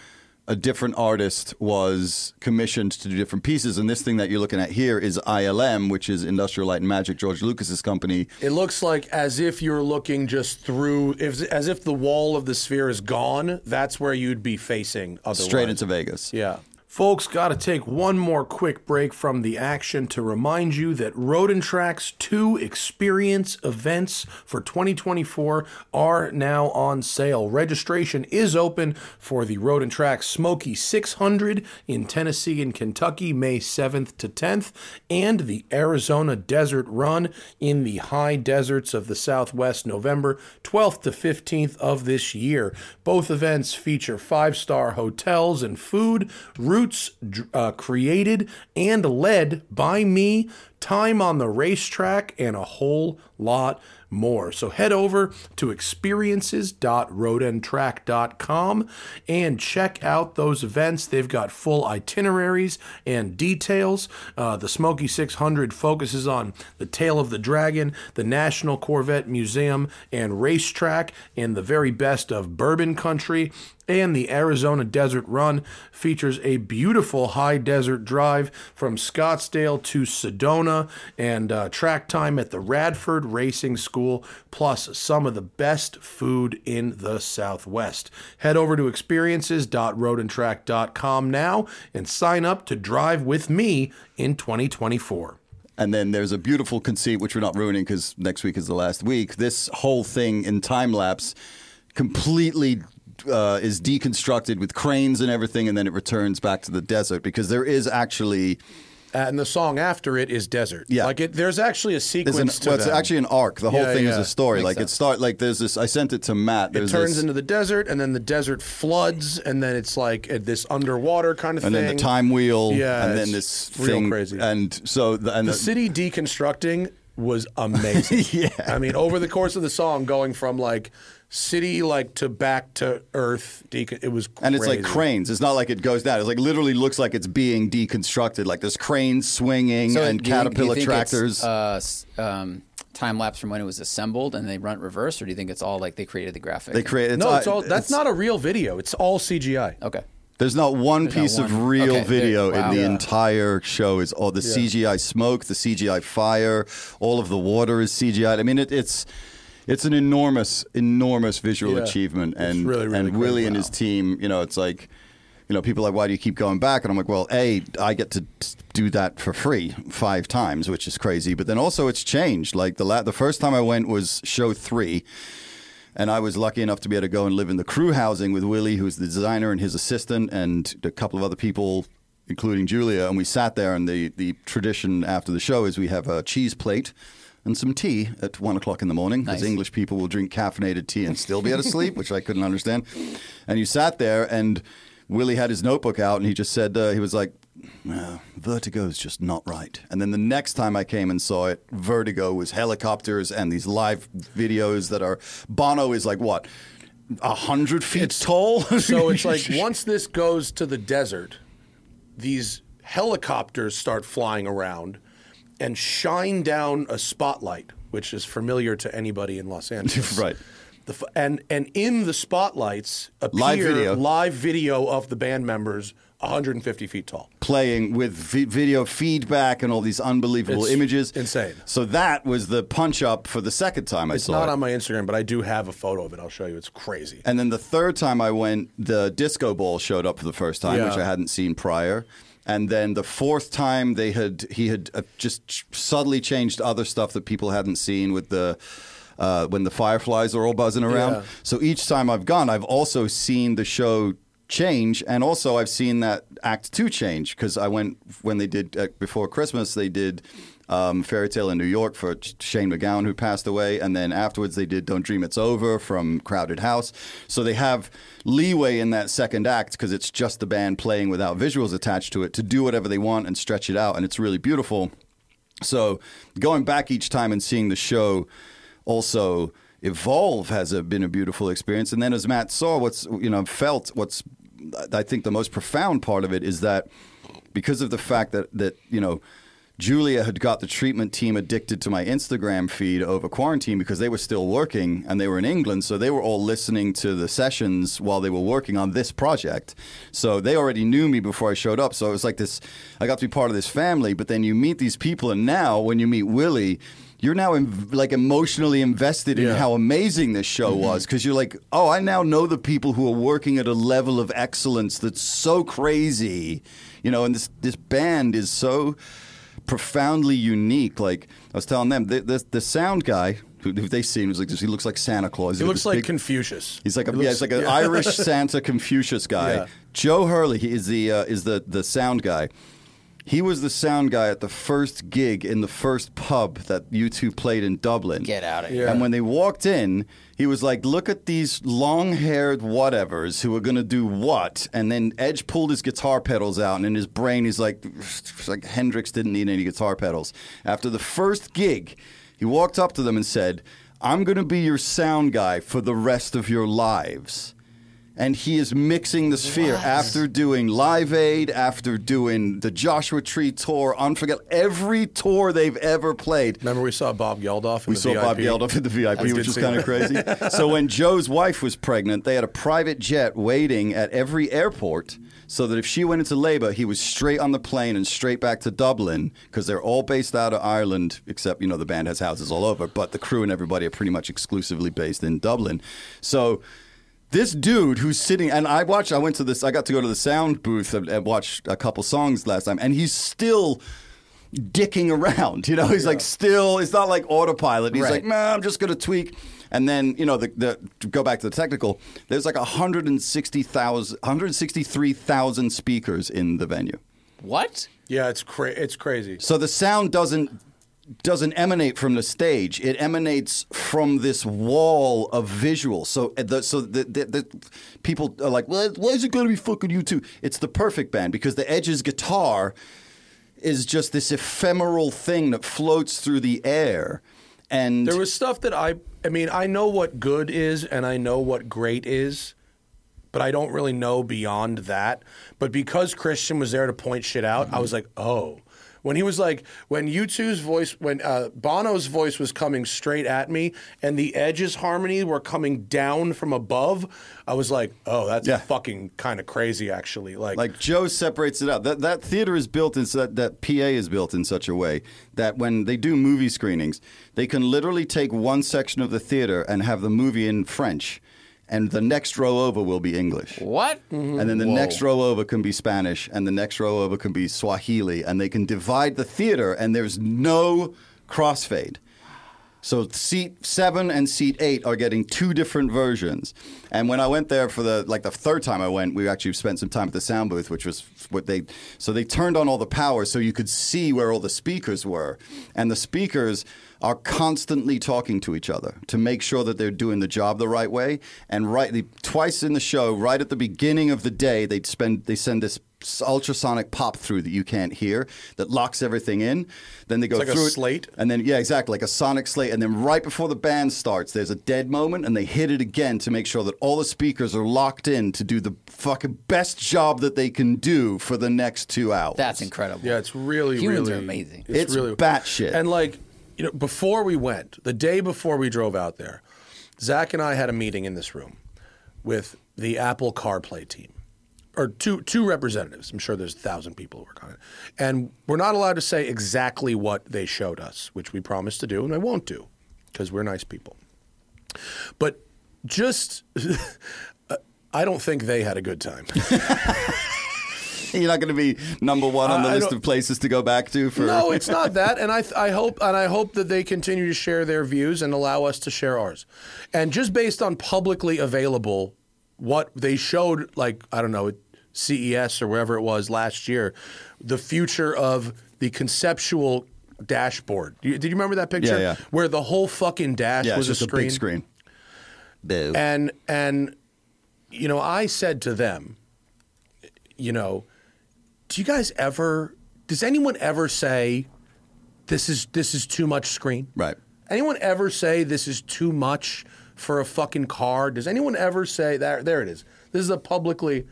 a different artist was commissioned to do different pieces. And this thing that you're looking at here is ILM, which is Industrial Light and Magic, George Lucas's company. It looks like as if you're looking just through, if, as if the wall of the sphere is gone. That's where you'd be facing. Otherwise. Straight into Vegas. Yeah. Folks, got to take one more quick break from the action to remind you that Road and Track's two experience events for 2024 are now on sale. Registration is open for the Road and Track Smoky 600 in Tennessee and Kentucky, May 7th to 10th, and the Arizona Desert Run in the high deserts of the Southwest, November 12th to 15th of this year. Both events feature five star hotels and food, routes uh, created and led by me, time on the racetrack, and a whole lot more. So head over to experiences.roadandtrack.com and check out those events. They've got full itineraries and details. Uh, the Smoky 600 focuses on the tail of the dragon, the National Corvette Museum and Racetrack, and the very best of bourbon country. And the Arizona Desert Run features a beautiful high desert drive from Scottsdale to Sedona and uh, track time at the Radford Racing School, plus some of the best food in the Southwest. Head over to experiences.roadandtrack.com now and sign up to drive with me in 2024. And then there's a beautiful conceit, which we're not ruining because next week is the last week. This whole thing in time lapse completely uh, is deconstructed with cranes and everything, and then it returns back to the desert because there is actually And the song after it is Desert. Yeah. Like it, there's actually a sequence an, to well, it's them. actually an arc. The whole Yeah, thing is a story. Makes like it start like there's this. I sent it to Matt. It There's turns this, into the desert, and then the desert floods, and then it's like uh, this underwater kind of and thing. And then the time wheel. Yeah, and then this real thing. crazy. And so the, and The the, city deconstructing was amazing. Yeah. I mean, over the course of the song, going from like city like to back to earth, decon- it was crazy. And it's like cranes. It's not like it goes down. It's like literally looks like it's being deconstructed. Like there's cranes swinging and do you- do you caterpillar think tractors. It's, uh, s- um, time lapse from when it was assembled and they run reverse, or do you think it's all like they created the graphic? they create. It's, No, it's all. That's it's- not a real video. It's all CGI. Okay. There's not one not piece of one. real Okay, video wow. in the Yeah. entire show. Is all the CGI smoke, the CGI fire, all of the water is CGI. I mean, it, it's it's an enormous, enormous visual Yeah. achievement, and really, really and. Willie and his team. You know, it's like. You know, people are like, why do you keep going back? And I'm like, well, A, I get to do that for free five times, which is crazy. But then also it's changed. Like the la- the first time I went was show three. And I was lucky enough to be able to go and live in the crew housing with Willie, who's the designer, and his assistant, and a couple of other people, including Julia. And we sat there, and the, the tradition after the show is we have a cheese plate and some tea at one o'clock in the morning, because Nice. English people will drink caffeinated tea and still be able to sleep, which I couldn't understand. And you sat there, and Willie had his notebook out, and he just said, uh, he was like, "Vertigo is just not right. And then the next time I came and saw it, Vertigo was helicopters and these live videos that are Bono is like what, a hundred feet tall. So it's like once this goes to the desert, these helicopters start flying around and shine down a spotlight, which is familiar to anybody in Los Angeles. right. The f- and and in the spotlights appear Live video. live video of the band members 150 feet tall. playing with vi- video feedback and all these unbelievable It's images. insane. So that was the punch up for the second time I It's saw not it. on my Instagram, but I do have a photo of it. I'll show you. It's crazy. and then the third time I went, the disco ball showed up for the first time, Yeah. which I hadn't seen prior. And then the fourth time, they had he had uh, just subtly changed other stuff that people hadn't seen with the uh, when the fireflies are all buzzing around. Yeah. So each time I've gone, I've also seen the show change, and also I've seen that Act Two change because I went when they did uh, before Christmas. They did um, Fairy Tale in New York for Shane MacGowan, who passed away, and then afterwards they did Don't Dream It's Over from Crowded House. So they have leeway in that second act because it's just the band playing without visuals attached to it to do whatever they want and stretch it out, and it's really beautiful. So going back each time and seeing the show also evolve has a, been a beautiful experience. And then as Matt saw, what's you know felt what's I think the most profound part of it is that because of the fact that that you know. Julia had got the treatment team addicted to my Instagram feed over quarantine because they were still working and they were in England. So they were all listening to the sessions while they were working on this project. So they already knew me before I showed up. So it was like this I got to be part of this family. But then you meet these people, and now when you meet Willie, you're now in, like emotionally invested in Yeah. how amazing this show mm-hmm. was because you're like, oh, I now know the people who are working at a level of excellence that's so crazy, you know, and this this band is so profoundly unique. Like I was telling them, the the, the sound guy who, they seen was like this. He looks like Santa Claus. He looks like big- Confucius. He's like a, He yeah, he's like an yeah. Irish Santa Confucius guy. Yeah. Joe O'Herlihy he is the uh, is the the sound guy. He was the sound guy at the first gig in the first pub that U2 played in Dublin. Get out of here. Yeah. And when they walked in, he was like, "Look at these long-haired whatevers who are going to do what." And then Edge pulled his guitar pedals out, and in his brain, he's like, "Like Hendrix didn't need any guitar pedals." After the first gig, he walked up to them and said, "I'm going to be your sound guy for the rest of your lives." And he is mixing the sphere What? after doing Live Aid, after doing the Joshua Tree tour, Unforgettable, every tour they've ever played. Remember we saw Bob Geldof. In We the saw Bob Geldof at the VIP, I which did was kind of crazy. so when Joe's wife was pregnant, they had a private jet waiting at every airport so that if she went into labor, he was straight on the plane and straight back to Dublin because they're all based out of Ireland, except, you know, the band has houses all over, but the crew and everybody are pretty much exclusively based in Dublin. So this dude who's sitting and I watched I went to this I got to go to the sound booth and, and watch a couple songs last time and he's still dicking around you know he's like still it's not like autopilot he's Right. like nah I'm just gonna tweak and then you know the, the to go back to the technical there's like 160,000 163,000 speakers in the venue What? Yeah, it's cra- it's crazy. so the sound doesn't doesn't emanate from the stage. It emanates from this wall of visual. So uh, the, so the, the, the people are like, well, why is it going to be fucking U2? It's the perfect band because the Edge's guitar is just this ephemeral thing that floats through the air. And There was stuff that I I mean, I know what good is and I know what great is, but I don't really know beyond that. But because Christian was there to point shit out, I was like, "Oh." When he was like, when U2's voice, when uh, Bono's voice was coming straight at me, and the Edge's harmony were coming down from above, I was like, "Oh, that's Yeah. fucking kind of crazy, actually." Like, Like Joe separates it out. That that theater is built in so that that PA is built in such a way that when they do movie screenings, they can literally take one section of the theater and have the movie in French, and the next row over will be English. What? And then the Whoa. next row over can be Spanish, and the next row over can be Swahili, and they can divide the theater, and there's no crossfade. So seat seven and seat eight are getting two different versions. And when I went there for the like the third time I went, we actually spent some time at the sound booth, which was what they so they turned on all the power so you could see where all the speakers were. And the speakers are constantly talking to each other to make sure that they're doing the job the right way. And right the, twice in the show, right at the beginning of the day, they spend they send this ultrasonic pop through that you can't hear that locks everything in. Then they go like a through it, slate? and then yeah, exactly like a sonic slate. And then right before the band starts, there's a dead moment, and they hit it again to make sure that all the speakers are locked in to do the fucking best job that they can do for the next two hours. That's incredible. Yeah, it's really, Humans really are amazing. It's really batshit. And like, you know, before we went, the day before we drove out there, Zack and I had a meeting in this room with the Apple CarPlay team, or two two representatives. I'm sure there's a thousand people who work on it, and we're not allowed to say exactly what they showed us, which we promised to do, and I won't do because we're nice people. But just, uh, I don't think they had a good time. You're not going to be number one on the list of places to go back to for. No, it's not that, and I I hope and I hope that they continue to share their views and allow us to share ours. And just based on publicly available, what they showed, like I don't know, CES or wherever it was last year, the future of the conceptual dashboard. Did you remember that picture? Yeah, yeah. Where the whole fucking dash yeah, was it's just a a, big screen. screen. Boo. And and you know, I said to them, you know, do you guys ever does anyone ever say this is this is too much screen? Right. Anyone ever say this is too much for a fucking car? Does anyone ever say that there it is. This is a publicly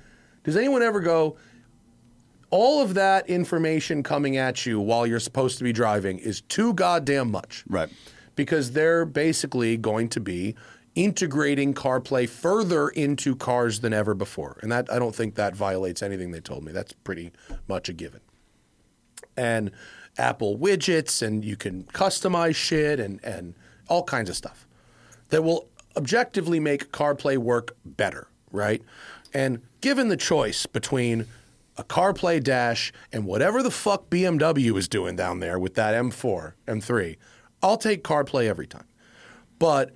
Does anyone ever go all of that information coming at you while you're supposed to be driving is too goddamn much Right. because they're basically going to be integrating CarPlay further into cars than ever before. And that I don't think that violates anything they told me. That's pretty much a given. And Apple widgets and you can customize shit and and all kinds of stuff that will objectively make CarPlay work better, right? And given the choice between a CarPlay Dash and whatever the fuck BMW is doing down there with that M4, M3, I'll take CarPlay every time. But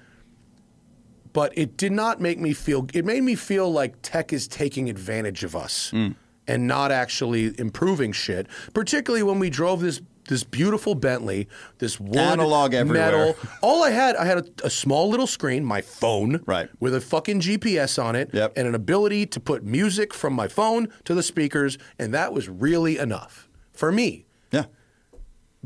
but it did not make me feel it made me feel like tech is taking advantage of us mm. and not actually improving shit particularly when we drove this this beautiful Bentley, this wood Analog everywhere. metal. All I had, I had a, a small little screen, my phone, Right. with a fucking GPS on it, Yep. and an ability to put music from my phone to the speakers, and that was really enough for me Yeah.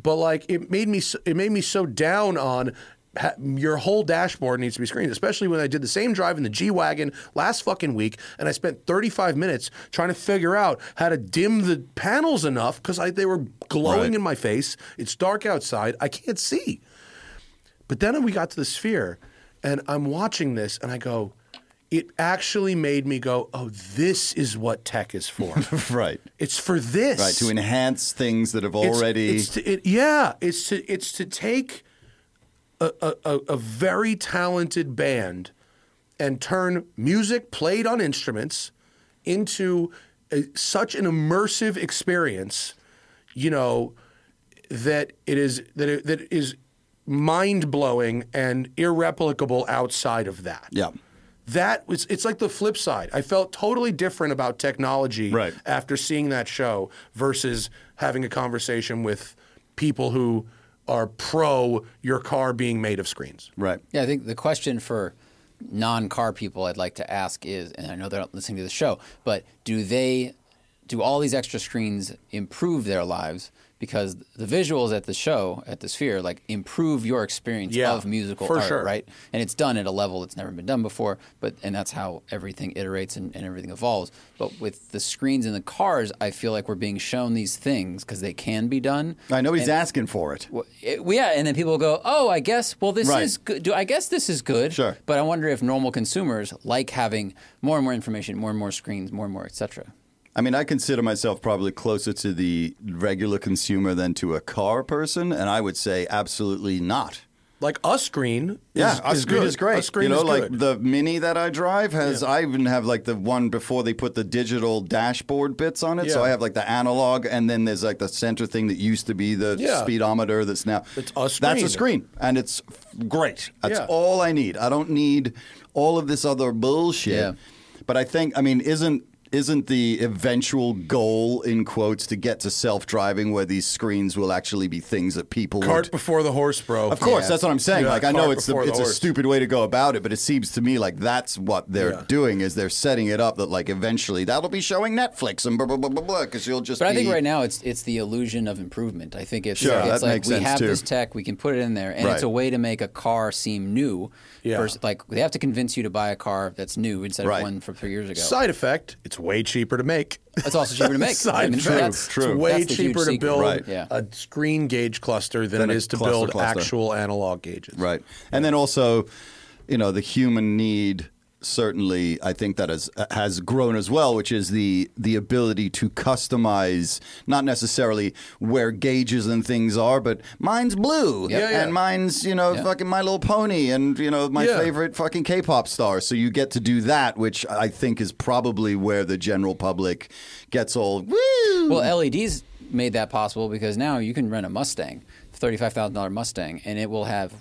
but like it made me so, it made me so down on ha- your whole dashboard needs to be screened especially when i did the same drive in the g-wagon last fucking week and i spent 35 minutes trying to figure out how to dim the panels enough because they were glowing Right. in my face it's dark outside i can't see but then we got to the sphere and i'm watching this and i go it actually made me go oh this is what tech is for Right. it's for this Right. To enhance things that have it's- already. It's, to, it, yeah, it's to it's to take a, a, a, very talented band and turn music played on instruments into a, such an immersive experience, you know, that it is that it, that it is mind blowing and irreplicable outside of that. yeah. That was it's like the flip side. I felt totally different about technology Right. after seeing that show versus having a conversation with people who are pro your car being made of screens. Right. Yeah, I think the question for non-car people I'd like to ask is, and I know they're not listening to the show, but do they, do all these extra screens improve their lives? Because the visuals at the show, at the Sphere, like improve your experience Yeah, of musical for art, sure. right? And it's done at a level that's never been done before, but and that's how everything iterates and, and everything evolves. But with the screens in the cars, I feel like we're being shown these things because they can be done. Right. Nobody's asking for it. Well, it- well, yeah, and then people go, "Oh, I guess. Well, this Right. is good. Do I guess this is good?" Sure. But I wonder if normal consumers like having more and more information, more and more screens, more and more, etc. I mean, I consider myself probably closer to the regular consumer than to a car person, and I would say absolutely not. Like a screen, Yeah, is, a is screen good. is great. A screen you know, is like good. the Mini that I drive has. I even have like the one before they put the digital dashboard bits on it. So I have like the analog, and then there's like the center thing that used to be the Yeah. speedometer. That's now It's a screen. That's screen. a screen, and it's great. That's Yeah. all I need. I don't need all of this other bullshit. Yeah. But I think, I mean, isn't isn't the eventual goal in quotes to get to self-driving where these screens will actually be things that people cart would before the horse, bro. of course, that's what I'm saying. Yeah, like I know it's the, the it's a stupid way to go about it, but it seems to me like that's what they're Yeah. doing is they're setting it up that like eventually that'll be showing Netflix and blah blah blah blah blah because you'll just. But I think right now it's it's the illusion of improvement. I think it's Sure, it's that like makes we sense, have too. this tech, we can put it in there, and it's a way to make a car seem new. Yeah. Versus, like they have to convince you to buy a car that's new instead Right. of one from three years ago. Side effect: it's way cheaper to make. It's also cheaper to make. I mean, effect: that's- true. It's way that's cheaper to build Right. Yeah. a screen gauge cluster than, Than it a is to cluster build cluster. actual analog gauges. Right, and then also. you know, the human need certainly I think that has has grown as well, which is the the ability to customize not necessarily where gauges and things are, but mine's blue Yeah, yeah. and mine's you know Yeah. fucking My Little Pony and you know my favorite fucking K-pop star. So you get to do that, which I think is probably where the general public gets all woo. Well, LEDs made that possible because now you can rent a Mustang, thirty-five thousand dollar Mustang, and it will have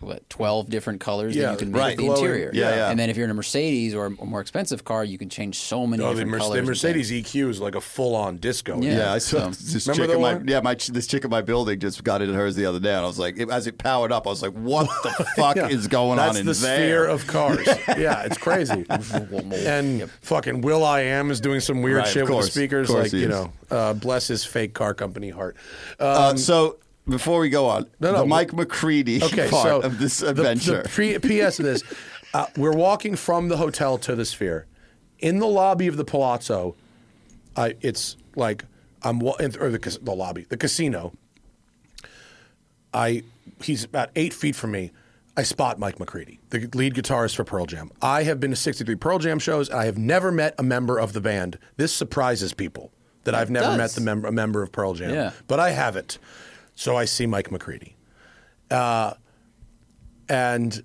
what twelve different colors Yeah, that you can make right. the glowing- interior. Yeah, yeah. And then if you're in a Mercedes or a more expensive car, you can change so many No, the, different Mer- colors. the and Mercedes. EQ is like a full-on disco. Yeah. Yeah, I saw so- this Remember chick the in my one? yeah my this chick in my building just got into hers the other day, and I was like, it, as it powered up, I was like, what the fuck Yeah. is going That's on in the there? sphere of cars. yeah, it's crazy. and fucking will.i.am is doing some weird Right, of shit with the speakers. Like you know, uh, bless his fake car company heart. Uh, Uh, so before we go on, No, no, the Mike McCready okay, part so of this adventure. The, pre- PS of this, uh, we're walking from the hotel to the Sphere. In the lobby of the Palazzo, I, it's like I'm wa- or the, the lobby, the casino. I he's about eight feet from me. I spot Mike McCready, the lead guitarist for Pearl Jam. I have been to 63 Pearl Jam shows. and I have never met a member of the band. This surprises people that I've never does. met the mem- a member of Pearl Jam. Yeah. But I haven't. So I see Mike McCready. Uh, and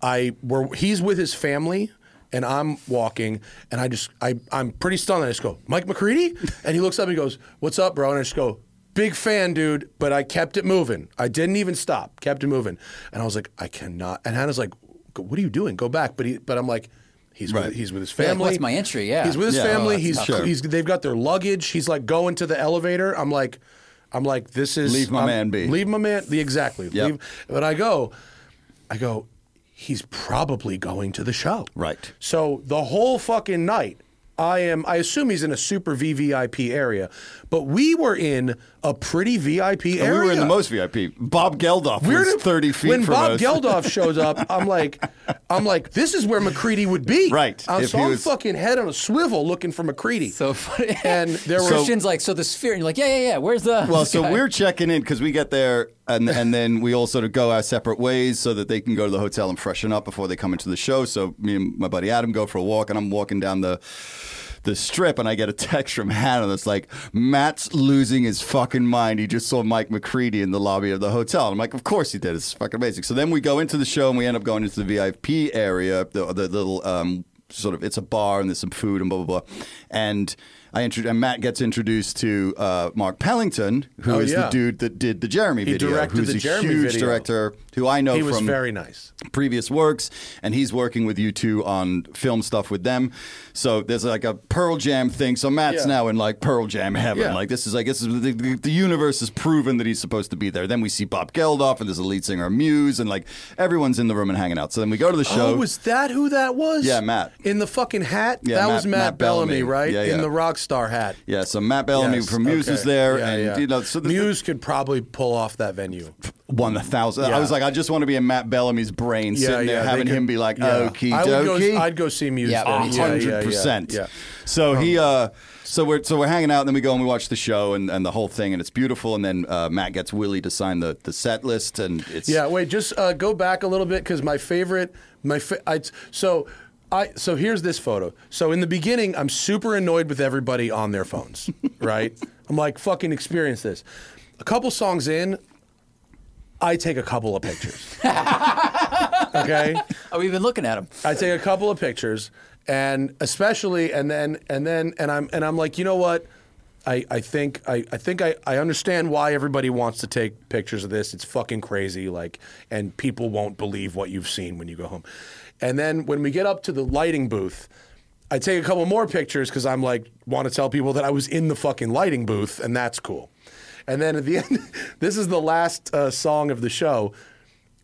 I were he's with his family and I'm walking and I just I I'm pretty stunned. I just go, Mike McCready? And he looks up and he goes, What's up, bro? And I just go, Big fan, dude, but I kept it moving. I didn't even stop, kept it moving. And I was like, I cannot and Hannah's like, What are you doing? Go back. But he but I'm like, he's Right. with he's with his Yeah, like, family. what's my entry? Yeah. He's with his Yeah, family. oh, he's sure. he's they've got their luggage. He's like going to the elevator. I'm like I'm like, this is Leave my I'm- man be. Leave my man the exactly. Yep. Leave, but I go, I go, he's probably going to the show. Right. So the whole fucking night, I am. I assume he's in a super VVIP area, but we were in a pretty VIP area. And we were in the most VIP. Bob Geldof We're was in- 30 feet when from Bob us. Geldof shows up, I'm like, I'm like, this is where McCready would be. Right. If so I'm was- fucking head on a swivel looking for McCready. So funny. And there were- Christian's like, so the sphere, and you're like, yeah, yeah, yeah. Where's the? Well, this so guy? we're checking in because we get there, and and then we all sort of go our separate ways so that they can go to the hotel and freshen up before they come into the show. So me and my buddy Adam go for a walk, and I'm walking down the the strip, and I get a text from Hannah that's like, "Matt's losing his fucking mind. He just saw Mike McCready in the lobby of the hotel." And I'm like, "Of course he did. It's fucking amazing." So then we go into the show, and we end up going into the VIP area, the, the little um, sort of it's a bar and there's some food and blah blah blah, and. I intro- and Matt gets introduced to uh, Mark Pellington, who is Oh, yeah. the dude that did the Jeremy He video, directed who's the a Jeremy huge video. director who I know he from very nice. previous works, and he's working with U2 on film stuff with them. So there's like a Pearl Jam thing. So Matt's Yeah. now in like Pearl Jam heaven. Yeah. Like this is like this is the, the, the universe has proven that he's supposed to be there. Then we see Bob Geldof, and there's a lead singer Muse, and like everyone's in the room and hanging out. So then we go to the show. Oh, was that who that was? Yeah, Matt. In the fucking hat? Yeah, that Matt- was Matt, Matt Bellamy, Bellamy. right? Yeah, yeah. In the rock star hat. yeah, so Matt Bellamy Yes, from Muse okay. is there, Yeah, and yeah. you know, so the, Muse could probably pull off that venue. one thousand. I was like, I just want to be in Matt Bellamy's brain, Yeah, sitting there yeah, having could- him be like, yeah. "Okie I would go, dokie." I'd go see Muse. Yeah, Yeah, hundred yeah, percent. Yeah. So he, uh, so we're so we're hanging out, and then we go and we watch the show and, and the whole thing, and it's beautiful. And then uh, Matt gets Willie to sign the, the set list, and it's Yeah, wait, just uh, go back a little bit because my favorite, my fa- I, so I so here's this photo. So in the beginning, I'm super annoyed with everybody on their phones, right? I'm like, fucking experience this. A couple songs in, I take a couple of pictures. okay, oh, Are we even looking at them? I take a couple of pictures, and especially, and then, and then, and I'm, and I'm like, you know what? I, I think I, I think I, I understand why everybody wants to take pictures of this. It's fucking crazy, like, and people won't believe what you've seen when you go home. And then when we get up to the lighting booth, I take a couple more pictures because I'm like, want to tell people that I was in the fucking lighting booth, and that's cool. And then at the end, this is the last uh, song of the show.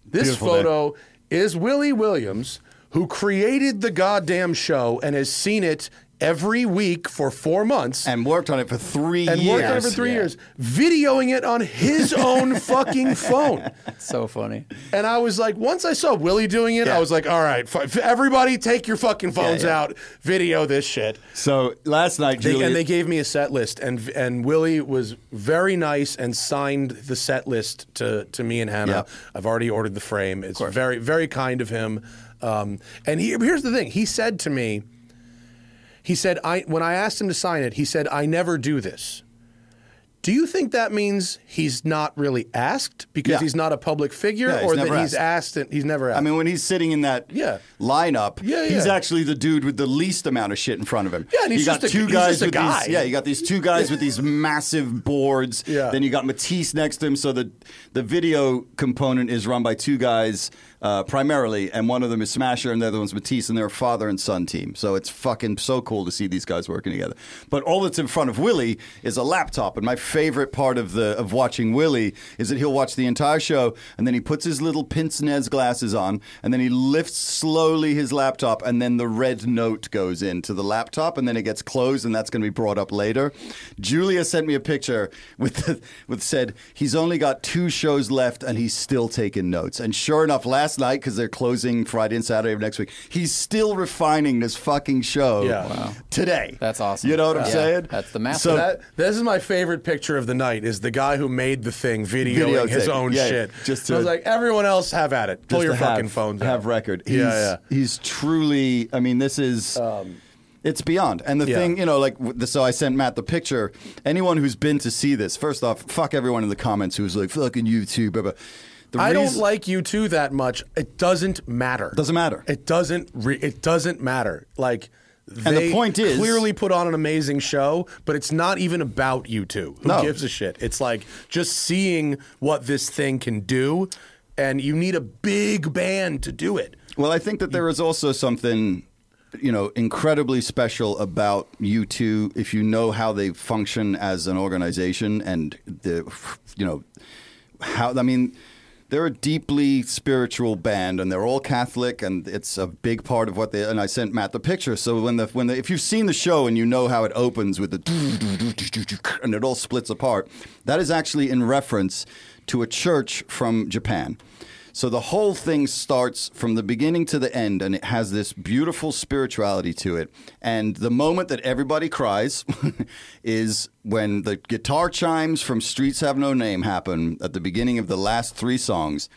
This Beautiful photo is Willie Williams, who created the goddamn show and has seen it every week for four months and worked on it for three and years. worked on it for three Yeah. years, videoing it on his own fucking phone. So funny. And I was like, once I saw Willie doing it, Yeah. I was like, all right, f- everybody take your fucking phones yeah. out, video this shit. So last night, They, and they gave me a set list, and and Willie was very nice and signed the set list to to me and Hannah. Yeah. I've already ordered the frame. It's very very kind of him. Um, and he, here's the thing: he said to me, he said, "I when I asked him to sign it, he said, I never do this." Do you think that means he's not really asked because Yeah. he's not a public figure, Yeah, or that never he's asked and he's never asked? I mean, when he's sitting in that Yeah. lineup, Yeah, he's actually the dude with the least amount of shit in front of him. Yeah, and he's you got just a- two guys with guy. these. Yeah, you got these two guys with these massive boards. Yeah. Then you got Matisse next to him, so the the video component is run by two guys uh, primarily, and one of them is Smasher, and the other one's Matisse, and they're a father and son team. So it's fucking so cool to see these guys working together. But all that's in front of Willie is a laptop, and my favorite part of the of watching Willie is that he'll watch the entire show, and then he puts his little pince nez glasses on, and then he lifts slowly his laptop, and then the red note goes into the laptop, and then it gets closed, and that's going to be brought up later. Julia sent me a picture with the, with said he's only got two shows left, and he's still taking notes. And sure enough, last night because they're closing Friday and Saturday of next week, he's still refining this fucking show Yeah. Wow. today. That's awesome. You know what I'm Yeah. saying? That's the master. So that, this is my favorite picture of the night. Is the guy who made the thing videoing Videotape. his own Yeah, shit. just I was to- like, everyone else have at it. Pull your fucking have, phones. Have record. He's, Yeah, yeah. He's truly. I mean, this is. Um, it's beyond. And the Yeah. thing, you know, like, so I sent Matt the picture. Anyone who's been to see this, first off, fuck everyone in the comments who's like, fucking U2. Blah, blah. The I don't like U2 that much. It doesn't matter. Doesn't matter. It doesn't. Re- it doesn't matter. Like. And the point is- clearly put on an amazing show, but it's not even about U2. Who No. gives a shit? It's like just seeing what this thing can do, and you need a big band to do it. Well, I think that there is also something, you know, incredibly special about U2 if you know how they function as an organization and the, you know, how, I mean, they're a deeply spiritual band and they're all Catholic and it's a big part of what they, and I sent Matt the picture. So when the, when the, if you've seen the show and you know how it opens with the, and it all splits apart, that is actually in reference to a church from Japan. So the whole thing starts from the beginning to the end, and it has this beautiful spirituality to it. And the moment that everybody cries is when the guitar chimes from Streets Have No Name happen at the beginning of the last three songs.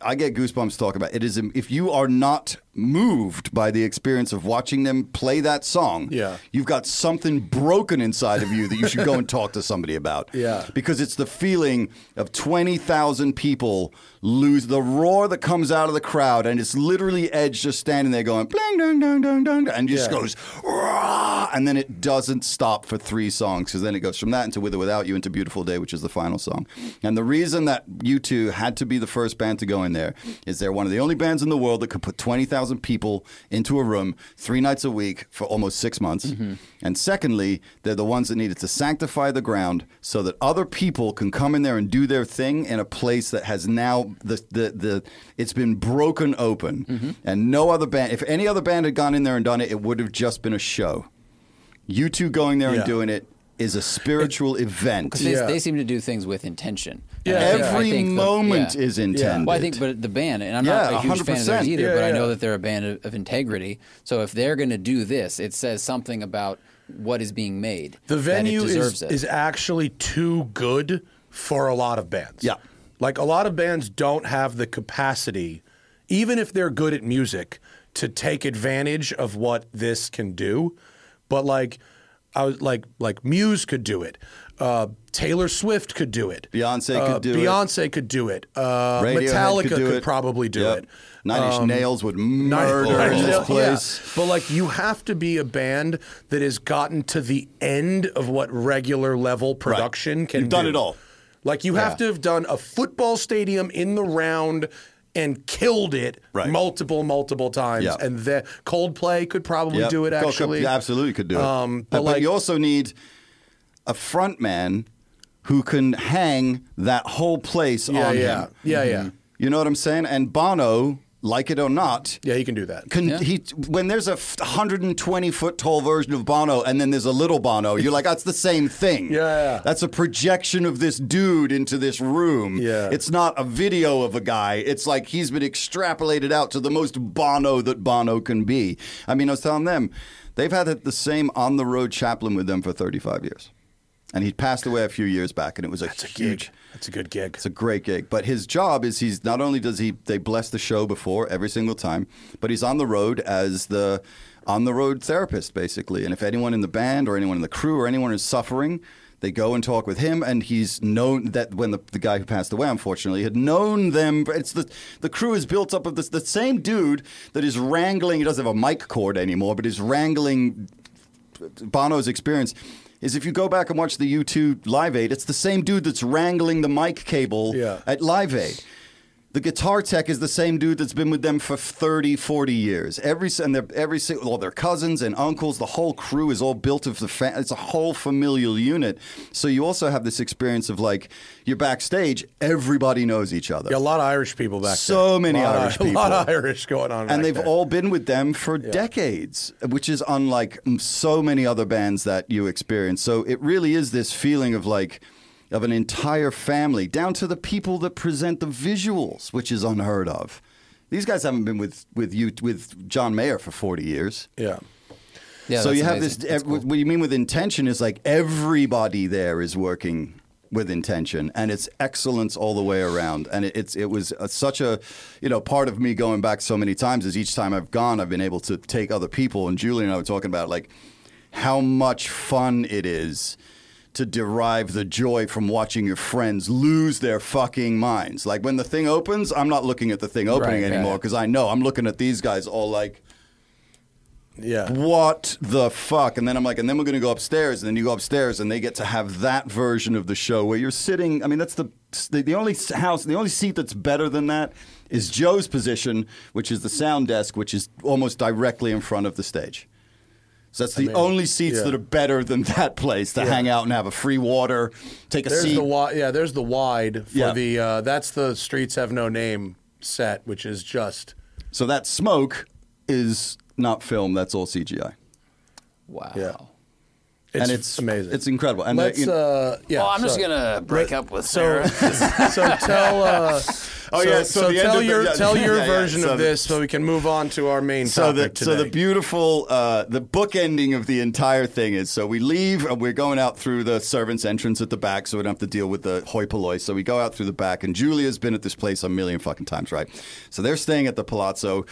I get goosebumps talking about it. it. Is if you are not moved by the experience of watching them play that song, Yeah. you've got something broken inside of you that you should go and talk to somebody about. Yeah. Because it's the feeling of 20,000 people lose the roar that comes out of the crowd, and it's literally Edge just standing there going, bling, dong, dong, dong, dong, and just Yeah. goes, "Rah!" and then it doesn't stop for three songs, because then it goes from that into With or Without You into Beautiful Day, which is the final song. And the reason that U2 had to be the first band to go in there is they're one of the only bands in the world that could put 20,000 people into a room three nights a week for almost six months. Mm-hmm. And secondly, they're the ones that needed to sanctify the ground so that other people can come in there and do their thing in a place that has now the the, the it's been broken open. Mm-hmm. And no other band if any other band had gone in there and done it, it would have just been a show. U2 going there Yeah. and doing it is a spiritual event. Because they, Yeah. they seem to do things with intention. Yeah, And think- I Every think the- moment yeah. is intended. Well, I think, but the band, and I'm Yeah, not a huge fan of theirs either, Yeah, but I know that they're a band of, of integrity. So if they're going to do this, it says something about what is being made. The that it venue is, deserves it. is actually too good for a lot of bands. Yeah. Like a lot of bands don't have the capacity, even if they're good at music, to take advantage of what this can do. But like I was like like Muse could do it. Uh, Taylor Swift could do it. Beyonce Uh, could do it. Beyonce could do it. Uh, Metallica could, do could it. probably do Yep. it. Nine Inch Um, Nails would murder Nine in this Nails, place. yeah. But like you have to be a band that has gotten to the end of what regular level production can You've done it all. Like you have to have done a football stadium in the round and killed it Right. multiple, multiple times. Yeah. And the Coldplay could probably Yep. do it actually. absolutely could do it. Um, but, but like- you also need a front man who can hang that whole place Yeah, on yeah. him. Yeah, yeah. You know what I'm saying? And Bono, like it or not, Yeah, he can do that. can he when there's a 120 foot tall version of Bono and then there's a little Bono, you're like, that's the same thing. Yeah, yeah. That's a projection of this dude into this room. Yeah. It's not a video of a guy. It's like he's been extrapolated out to the most Bono that Bono can be. I mean, I was telling them, they've had the same on the road chaplain with them for 35 years. and he passed away a few years back, and it was a That's huge. gig. That's a good gig. It's a great gig. But his job is he's not only does he they bless the show before every single time, but he's on the road as the on the road therapist basically. And if anyone in the band or anyone in the crew or anyone is suffering, they go and talk with him, and he's known that when the, the guy who passed away, unfortunately, had known them. It's the the crew is built up of this the same dude that is wrangling. He doesn't have a mic cord anymore, but is wrangling Bono's experience is if you go back and watch the U2 Live Aid, it's the same dude that's wrangling the mic cable Yeah. at Live Aid. The guitar tech is the same dude that's been with them for 30, 40 years. Every and they're every si- all their cousins and uncles, the whole crew is all built of the fa- it's a whole familial unit. So you also have this experience of like you're backstage, everybody knows each other. Yeah, a lot of Irish people back there. So many A lot of- Irish A lot of people. Irish going on. and they've there. all been with them for decades, which is unlike so many other bands that you experience. So it really is this feeling of like of an entire family, down to the people that present the visuals, which is unheard of. These guys haven't been with with you with John Mayer for forty years. Yeah. Yeah, so you have amazing. this. Ev- cool. What you mean with intention is like everybody there is working with intention, and it's excellence all the way around. And it, it's it was uh such a, you know, part of me going back so many times is each time I've gone, I've been able to take other people. And Julie and I were talking about like how much fun it is to derive the joy from watching your friends lose their fucking minds. Like when the thing opens, I'm not looking at the thing opening Right, anymore right. because I know I'm looking at these guys all like Yeah. what the fuck? And then I'm like, and then we're going to go upstairs. And then you go upstairs, and they get to have that version of the show where you're sitting. I mean, that's the the, the only house, the only seat that's better than that is Joe's position, which is the sound desk, which is almost directly in front of the stage. So that's the mean, only seats yeah. that are better than that place to Yeah. hang out and have a free water, take a There's seat. the wide. Yeah, there's the wide for Yeah. the. Uh, that's the Streets Have No Name set, which is just. so that smoke is not film. That's all CGI, wow. Yeah. It's, and it's amazing. It's incredible. And Let's. you know- uh, yeah. well, I'm just gonna break up with So, Sarah. so tell. Uh, Oh, so, yeah, so the end tell of the- your yeah, tell your yeah, yeah. version So of the- this, so we can move on to our main so the topic so the beautiful uh, the book ending of the entire thing is so we leave and we're going out through the servants entrance at the back so we don't have to deal with the hoi polloi so we go out through the back and Julia's been at this place a million fucking times right so they're staying at the Palazzo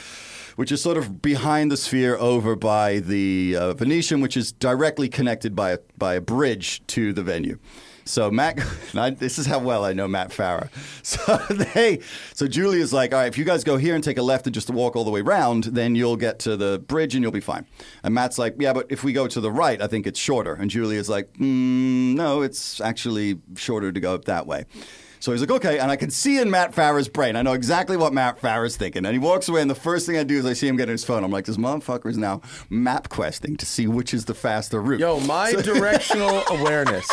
which is sort of behind the sphere over by the uh, Venetian which is directly connected by a, by a bridge to the venue so Matt, I, this is how well I know Matt Farah. So they, so Julia's like, all right, if you guys go here and take a left and just walk all the way around, then you'll get to the bridge and you'll be fine. And Matt's like, yeah, but if we go to the right, I think it's shorter. And Julia's like, mm, no, it's actually shorter to go up that way. So he's like, okay, and I can see in Matt Farah's brain. I know exactly what Matt Farah's thinking. And he walks away, and the first thing I do is I see him getting his phone. I'm like, this motherfucker is now map questing to see which is the faster route. Yo, my directional awareness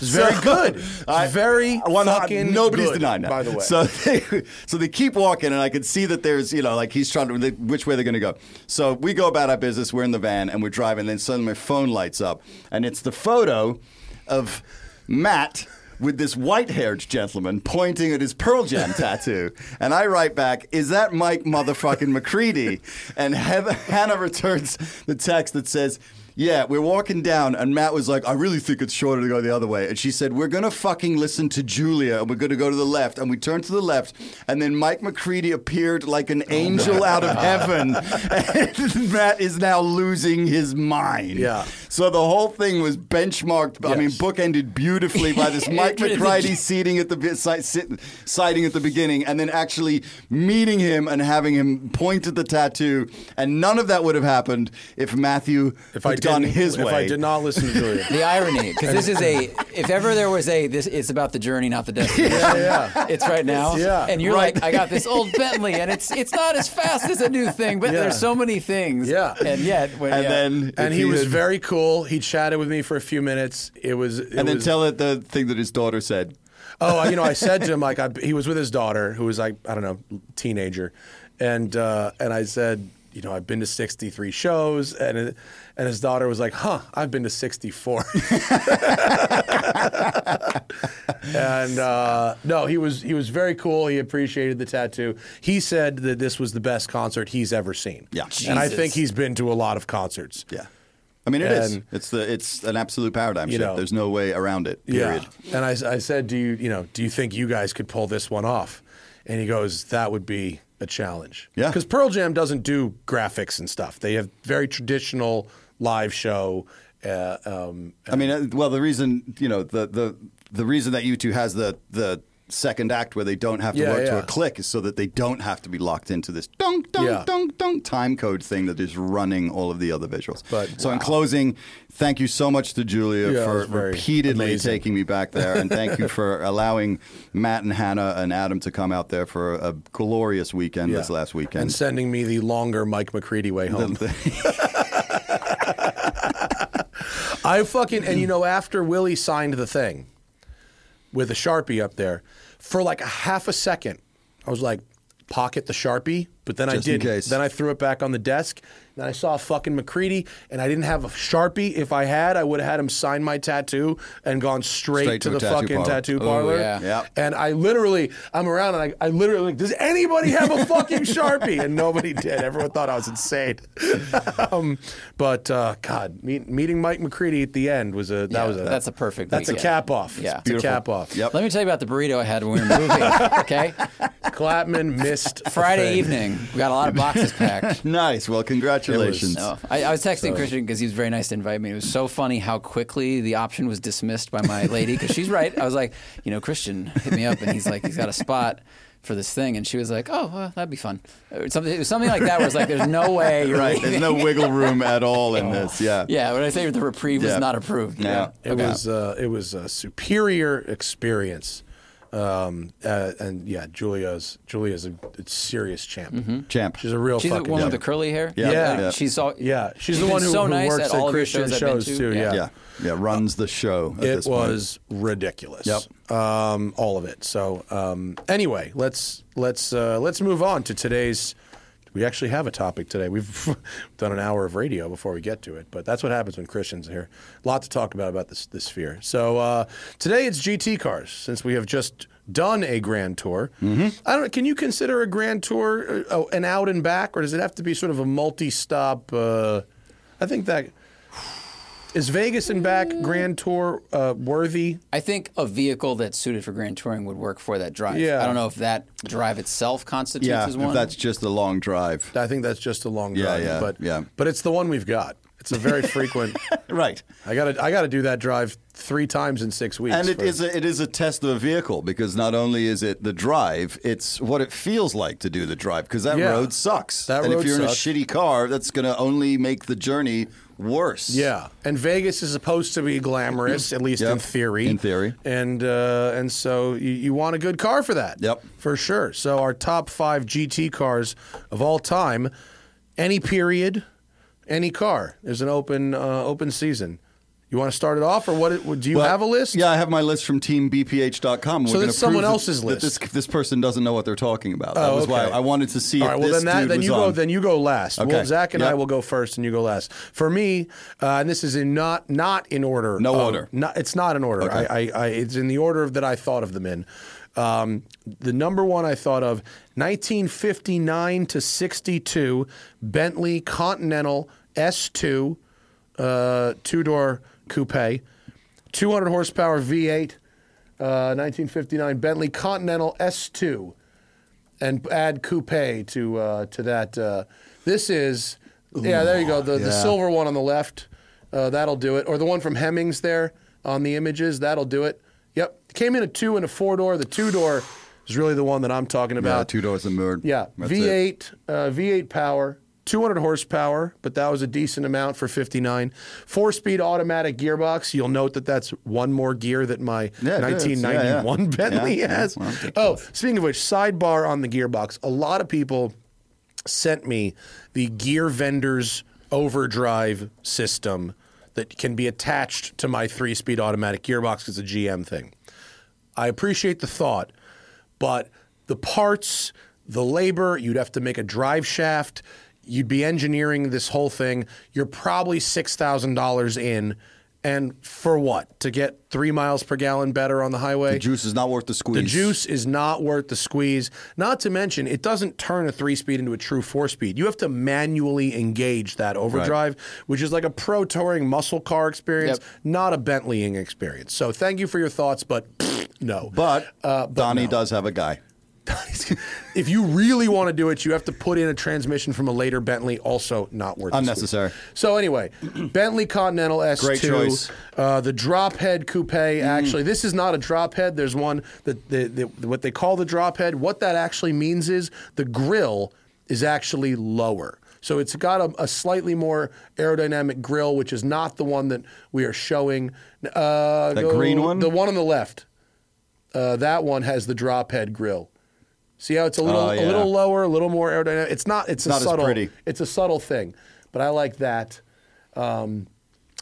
is very So- good. It's I- very One- fucking nobody's good, denying that. By the way, so they, so they keep walking, and I can see that there's you know like he's trying to which way they're going to go. So we go about our business. We're in the van and we're driving. And then suddenly my phone lights up, and it's the photo of Matt. With this white-haired gentleman pointing at his Pearl Jam tattoo, and I write back, "Is that Mike motherfucking McCready?" And Heather, Hannah returns the text that says, yeah, we're walking down, and Matt was like, I really think it's shorter to go the other way. And she said, We're going to fucking listen to Julia, and we're going to go to the left. And we turned to the left, and then Mike McCready appeared like an oh, angel out of heaven. And Matt is now losing his mind. Yeah. So the whole thing was benchmarked, I mean, bookended beautifully by this Mike McCready seating at the sighting at the beginning, and then actually meeting him and having him point at the tattoo. And none of that would have happened if Matthew if I had gone his if way. If I did not listen to Julia. The irony, because this is a. If ever there was a, this it's about the journey, not the destination. yeah, yeah. It's right now. Yeah. And you're Right. like, I got this old Bentley, and it's it's not as fast as a new thing, but Yeah. there's so many things. Yeah. And yet, when, and yeah. then and if he was had- very cool. He chatted with me for a few minutes. It was, it And then was, tell it the thing that his daughter said. Oh, you know, I said to him like I, he was with his daughter, who was like I don't know, teenager, and uh, and I said, you know, I've been to sixty three shows, and it, and his daughter was like, huh, I've been to sixty four. and uh, no, he was he was very cool. He appreciated the tattoo. He said that this was the best concert he's ever seen. Yeah. and I think he's been to a lot of concerts. Yeah. I mean, it is. And- It's the it's an absolute paradigm shift. know. There's no way around it. Period. Yeah. And I, I said, do you, you know, do you think you guys could pull this one off? And he goes, that would be a challenge. Yeah. Because Pearl Jam doesn't do graphics and stuff. They have very traditional live show. Uh, um, I mean, uh, well, the reason you know the the the reason that U2 has the the second act where they don't have to Yeah, work to a click is so that they don't have to be locked into this dunk dunk Yeah. dunk dunk time code thing that is running all of the other visuals. But- so in closing, thank you so much to Julia Yeah, for repeatedly amazing. taking me back there, and thank you for allowing Matt and Hannah and Adam to come out there for a glorious weekend this last weekend. And sending me the longer Mike McCready way home. I fucking and you know after Willie signed the thing with a sharpie up there for like a half a second, I was like, pocket the sharpie, but then Just I in case. Then I threw it back on the desk. Then I saw fucking McCready, and I didn't have a sharpie. If I had, I would have had him sign my tattoo and gone straight, Straight to, to the tattoo fucking parlor. tattoo Ooh, parlor. yeah. Yeah. And I literally, I'm around, and I, I literally like, does anybody have a fucking sharpie? And nobody did. Everyone thought I was insane. um, but uh, God, meet, meeting Mike McCready at the end was a that Yeah, was a that's a perfect that's a weekend. cap off. Yeah. it's a cap off. Yep. Let me tell you about the burrito I had when we were moving. okay, Klapman missed Friday thing. evening, we got a lot of boxes packed. nice. Well, congratulations. No, I, I was texting Christian because he was very nice to invite me. It was so funny how quickly the option was dismissed by my lady because she's right. I was like, you know, Christian hit me up and he's like, he's got a spot for this thing, and she was like, oh, well, that'd be fun. Or Something, it was something like that where it's like, there's no way you're Right. leaving. There's no wiggle room at all in this. Yeah. Yeah, when I say the reprieve Yeah. was not approved. Yeah. It Okay. was uh, it was a superior experience. Um, uh, and yeah, Julia's Julia's a, a serious champ. Champ. She's a real She's the fucking one with the curly hair. Yeah. Yeah. Yeah. she's all. Yeah, she's the one who, so who nice works at at, all of your Christian shows shows to. too. Yeah. Yeah, Yeah. Yeah. Runs the show. At it this point. was ridiculous. Yep. Um, all of it. So um, anyway, let's let's uh, let's move on to today's. We actually have a topic today. We've done an hour of radio before we get to it, but that's what happens when Christian's are here. A lot to talk about about this this sphere. So uh, today it's GT cars, since we have just done a grand tour. Mm-hmm. I don't. Can you consider a grand tour uh, an out and back, or does it have to be sort of a multi-stop? Uh, I think that is Vegas and back grand tour uh, worthy. I think a vehicle that's suited for grand touring would work for that drive. Yeah. I don't know if that drive itself constitutes Yeah. as one. If that's just a long drive. I think that's just a long Yeah, drive. yeah, but yeah. but it's the one we've got. It's a very frequent. Right. I got to I got to do that drive three times in six weeks. And it for- is a, it is a test of a vehicle because not only is it the drive, it's what it feels like to do the drive because that Yeah. road sucks. That and road if you're sucks. in a shitty car, that's going to only make the journey worse. Yeah, and Vegas is supposed to be glamorous, at least in theory. in theory. and uh, and so you, you want a good car for that. Yep. for sure. So our top five GT cars of all time, any period, any car. There's an open uh, open season. You want to start it off, or what? Do you Well, have a list? Yeah, I have my list from teambhp.com. So We're that's someone that- else's that list. this, this person doesn't know what they're talking about. That Oh, was why. I wanted to see All if. Well, this then that then you go on. then you go last. Okay. Well, Zack and I will go first, and you go last. For me, uh, and this is in not not in order. No of- order. Not, it's not in order. Okay. I, I, I it's in the order that I thought of them in. Um, the number one I thought of 1959 to 62 Bentley Continental S2 uh, two door coupe, 200 horsepower V8, uh, 1959 Bentley Continental S2 and add coupe to uh, to that. Uh, this is yeah, there you go. The the silver one on the left, uh, that'll do it. Or the one from Hemmings there on the images, that'll do it. Yep, came in a two and a four door. The two door is really the one that I'm talking about. yeah, two doors and moored. Yeah, That's. V8, uh, V8 power, 200 horsepower, but that was a decent amount for 59. Four-speed automatic gearbox. You'll note that that's one more gear that my Yeah, 1991 Yeah, yeah. Bentley has. Well, oh, speaking of which, sidebar on the gearbox. A lot of people sent me the Gear Vendors overdrive system that can be attached to my three-speed automatic gearbox. It's a GM thing. I appreciate the thought, but the parts, the labor, you'd have to make a drive shaft, you'd be engineering this whole thing. You're probably $6,000 in, And for what? To get three miles per gallon better on the highway? The juice is not worth the squeeze. The juice is not worth the squeeze. Not to mention, it doesn't turn a three speed into a true four speed. You have to manually engage that overdrive, which is like a pro touring muscle car experience, Yep. not a Bentleying experience. So thank you for your thoughts, but no. But, Uh, but Donnie no. does have a guy. if you really want to do it, you have to put in a transmission from a later Bentley, also not worth the. Unnecessary. So anyway, Bentley Continental S2, Great choice. Uh, the drop head coupe. Actually, this is not a drop head. There's one that the, the, what they call the drop head. What that actually means is the grill is actually lower. So it's got a, a slightly more aerodynamic grill, which is not the one that we are showing. Uh, That go- green one? The one on the left. Uh, that one has the drop head grill. See how it's a little Oh, a little lower, a little more aerodynamic. It's not. It's, a not as subtle. pretty. It's a subtle thing, but I like that. Um,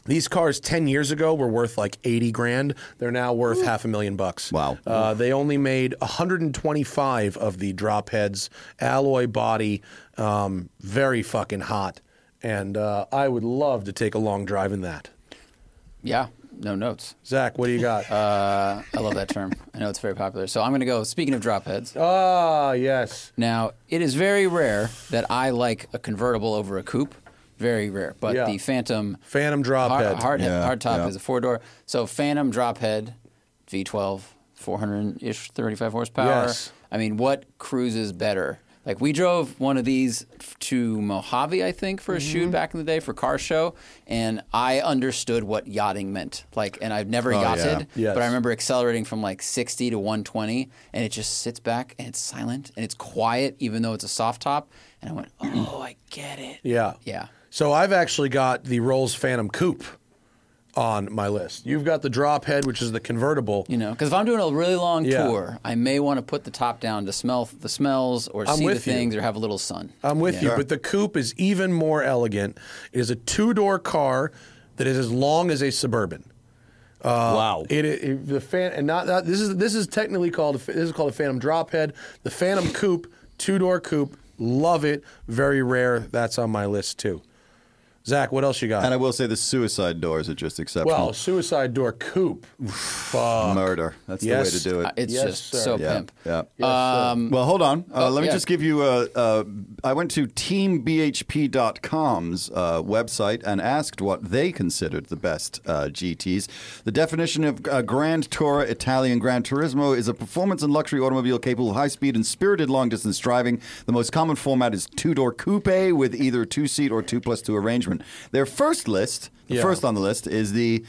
these cars ten years ago were worth like eighty grand. They're now worth half a million bucks. Wow. Uh, they only made 125 of the drop heads, alloy body, um, very fucking hot, and uh, I would love to take a long drive in that. Yeah, no notes. Zack, what do you got? Uh, I love that term. I know it's very popular. So I'm going to go. Speaking of drop heads, Ah, yes. now it is very rare that I like a convertible over a coupe. Very rare. But Yeah. the Phantom Phantom drop hard, head. hard, Yeah, hard top yeah. is a four door. So Phantom drop head, V12, 400 ish, 35 horsepower. Yes. I mean, what cruises better? Like we drove one of these f- to Mojave, I think, for a Mm-hmm. shoot back in the day for car show, and I understood what yachting meant. Like, and I've never Oh, yeah. yachted, Yes. but I remember accelerating from like 60 to 120, and it just sits back and it's silent and it's quiet, even though it's a soft top. And I went, oh, I get it. Yeah. Yeah. So I've actually got the Rolls Phantom Coupe on my list. You've got the drop head, which is the convertible. You know, because if I'm doing a really long Yeah. tour, I may want to put the top down to smell the smells or I'm see the with you. things or have a little sun. I'm with you, Sure. but the coupe is even more elegant. It is a two-door car that is as long as a suburban. Uh, wow. It, it the fan and not, not this is this is technically called this is called a Phantom drop head. The Phantom coupe, two-door coupe, love it. Very rare. That's on my list too. Zack, what else you got? and I will say the suicide doors are just exceptional. well, suicide door coupe. Fuck. Murder. That's the way to do it. Uh, It's Yes, just sir. so yeah. pimp. Yeah. Yes. Um, Well, hold on. Uh, oh, let me yeah. just give you a. a I went to teambhp.com's uh, website and asked what they considered the best uh, GTs. The definition of uh, Grand Tourer Italian Gran Turismo is a performance and luxury automobile capable of high speed and spirited long distance driving. The most common format is two door coupe with either two seat or two plus two arrangement. Their first list, the Yeah. first on the list, is the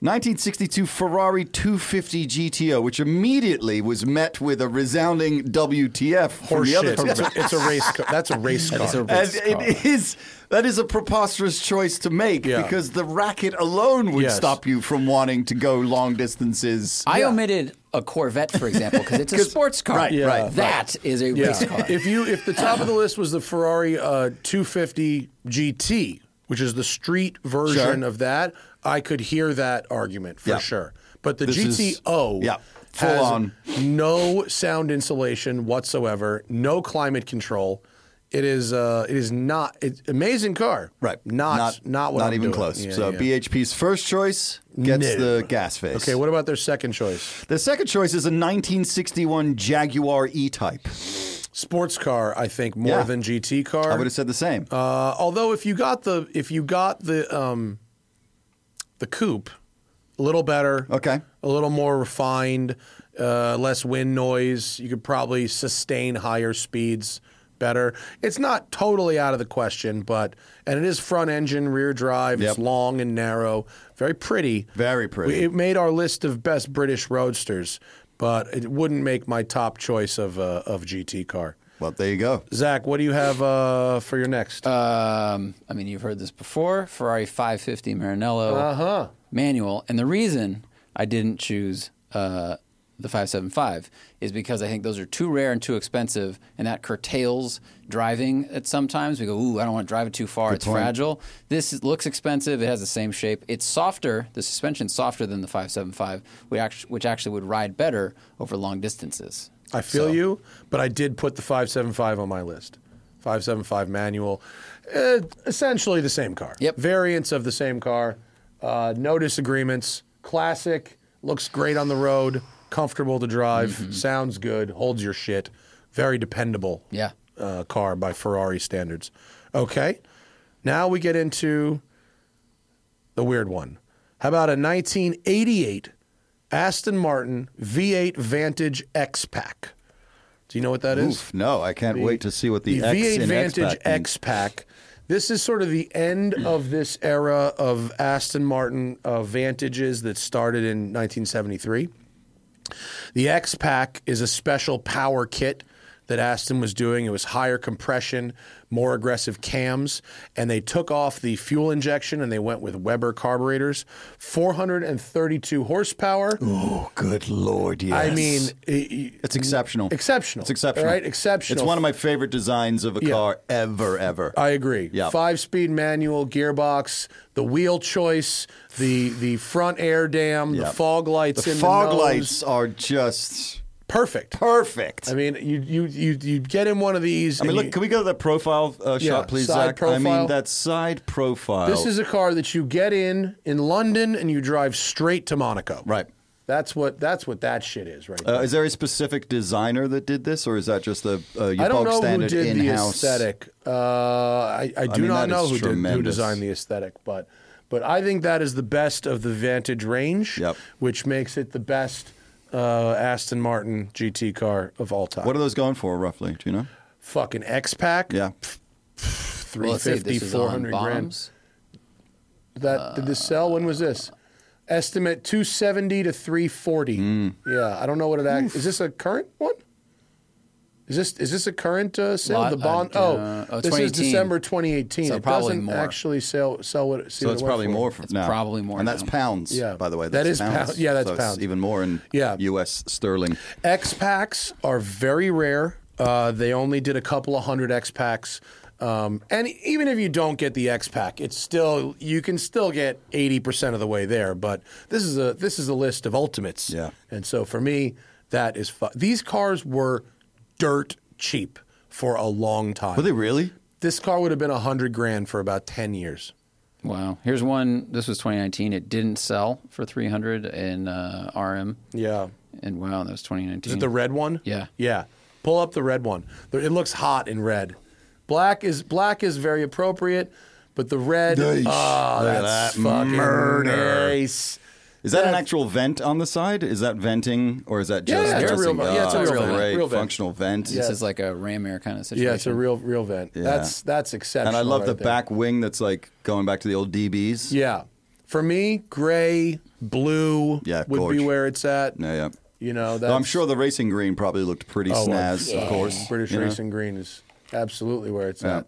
1962 Ferrari 250 GTO, which immediately was met with a resounding WTF from the other Horseshit. It's a, it's a race car. That's a race car. It's a And race car. it is that is a preposterous choice to make Yeah. because the racket alone would Yes. stop you from wanting to go long distances. I Yeah. omitted a Corvette, for example, because it's a sports car. right, Yeah. right. That is a race car. If you if the top of the list was the Ferrari uh, 250 GT, which is the street version Sure. of that, I could hear that argument for Yeah. sure. But the This is- GTO yeah, full has on. no sound insulation whatsoever, no climate control. It is uh, it is not it's amazing car. Right, Not not, what not I'm even doing. close. Yeah, so yeah. BHP's first choice gets No. the gas face. Okay, what about their second choice? the second choice is a 1961 Jaguar E-Type. Sports car, I think more Yeah. than GT car. I would have said the same. Uh, although if you got the if you got the um, the coupe, a little better. Okay. A little more refined, uh, less wind noise. You could probably sustain higher speeds better. It's not totally out of the question, but and it is front engine, rear drive. It's long and narrow, very pretty. Very pretty. It made our list of best British roadsters, but it wouldn't make my top choice of uh, of GT car. well, there you go. Zack, what do you have uh, for your next? Um, I mean, you've heard this before. Ferrari 550 Maranello Uh-huh. manual, and the reason I didn't choose uh, the 575 is because I think those are too rare and too expensive, and that curtails driving at sometimes. We go, ooh, I don't want to drive it too far. it's point. fragile. This is, looks expensive. It has the same shape. It's softer. The suspension's softer than the 575, which actually, which actually would ride better over long distances. I feel So- you, but I did put the 575 on my list. 575 manual, uh, essentially the same car. Yep. Variants of the same car. Uh, no disagreements. Classic. Looks great on the road. Comfortable to drive. Mm-hmm. Sounds good. Holds your shit. Very dependable Yeah. uh, car by Ferrari standards. Okay. Now we get into the weird one. How about a 1988 Aston Martin V8 Vantage X Pack? Do you know what that is? Oof, no, I can't wait to see what the, the X V8 in Vantage X-Pack. X Pack. This is sort of the end of this era of Aston Martin uh, Vantages that started in 1973. The X Pack is a special power kit that Aston was doing. It was higher compression, more aggressive cams, and they took off the fuel injection and they went with Weber carburetors. 432 horsepower. Oh, good lord, yes. I mean, it- it's exceptional. exceptional. It's exceptional. Right, exceptional. It's one of my favorite designs of a Yeah. car ever, ever. I agree. Yeah. Five speed manual gearbox, the wheel choice, the the front air dam, the fog lights the in fog the lights are just Perfect. perfect. I mean, you you you you get in one of these. I mean, look, you- can we go to that profile uh, Yeah, shot, please, Zack? I mean, that side profile. this is a car that you get in in London and you drive straight to Monaco. right. That's what that's what that shit is right Uh, is there a specific designer that did this, or is that just the uh, you I don't know who did the in-house? aesthetic. Uh, I, I do mean, not know who did who designed the aesthetic, but but I think that is the best of the Vantage range, Yep. which makes it the best uh, Aston Martin GT car of all time. What are those going for, roughly? Do you know? Fucking X Pack, Yeah. Well, let's 350, This is on 400 grand. bombs. That did this sell? When was this? Estimate 270 to 340. Hmm. Yeah, I don't know what it act. Is this a current one? Is this is this a current uh, sale? Lot- the bond. uh, oh, uh, oh, this is December 2018. So it probably doesn't more. actually sell sell what. See So what it's it went probably for. more for It's now. probably more and that's now. pounds. Yeah. by the way. That That's is pound- yeah, that's so it's pounds. even more in Yeah. U.S. sterling. X packs are very rare. Uh, they only did a couple of hundred X packs. Um, and even if you don't get the X pack, it's still you can still get eighty percent of the way there. But this is a this is a list of ultimates. Yeah. And so for me, that is fu- these cars were dirt cheap for a long time. Were they really? this car would have been a hundred grand for about ten years. Wow. Here's one. This was 2019. It didn't sell for 300 in uh, RM. Yeah. And wow, that was 2019. Is it the red one? Yeah. Yeah. Pull up the red one. It looks hot in red. Black is black is very appropriate, but the red, Nice. oh, Look at that's that fucking murder. nice. Is that an actual vent on the side? Is that venting, or is that just yeah, it's a dressing? real- yeah, it's a real that's vent. Real vent. functional vent. This is like a ram air kind of situation. Yeah, it's a real real vent. That's that's exceptional. And I love right the there. back wing that's like going back to the old DBs. Yeah, for me, gray, blue Yeah, would gorge. be where it's at. Yeah, yeah. You know, Though that's, I'm sure the racing green probably looked pretty oh, snaz, uh, of course. British you know? Racing Green is absolutely where it's Yeah. at.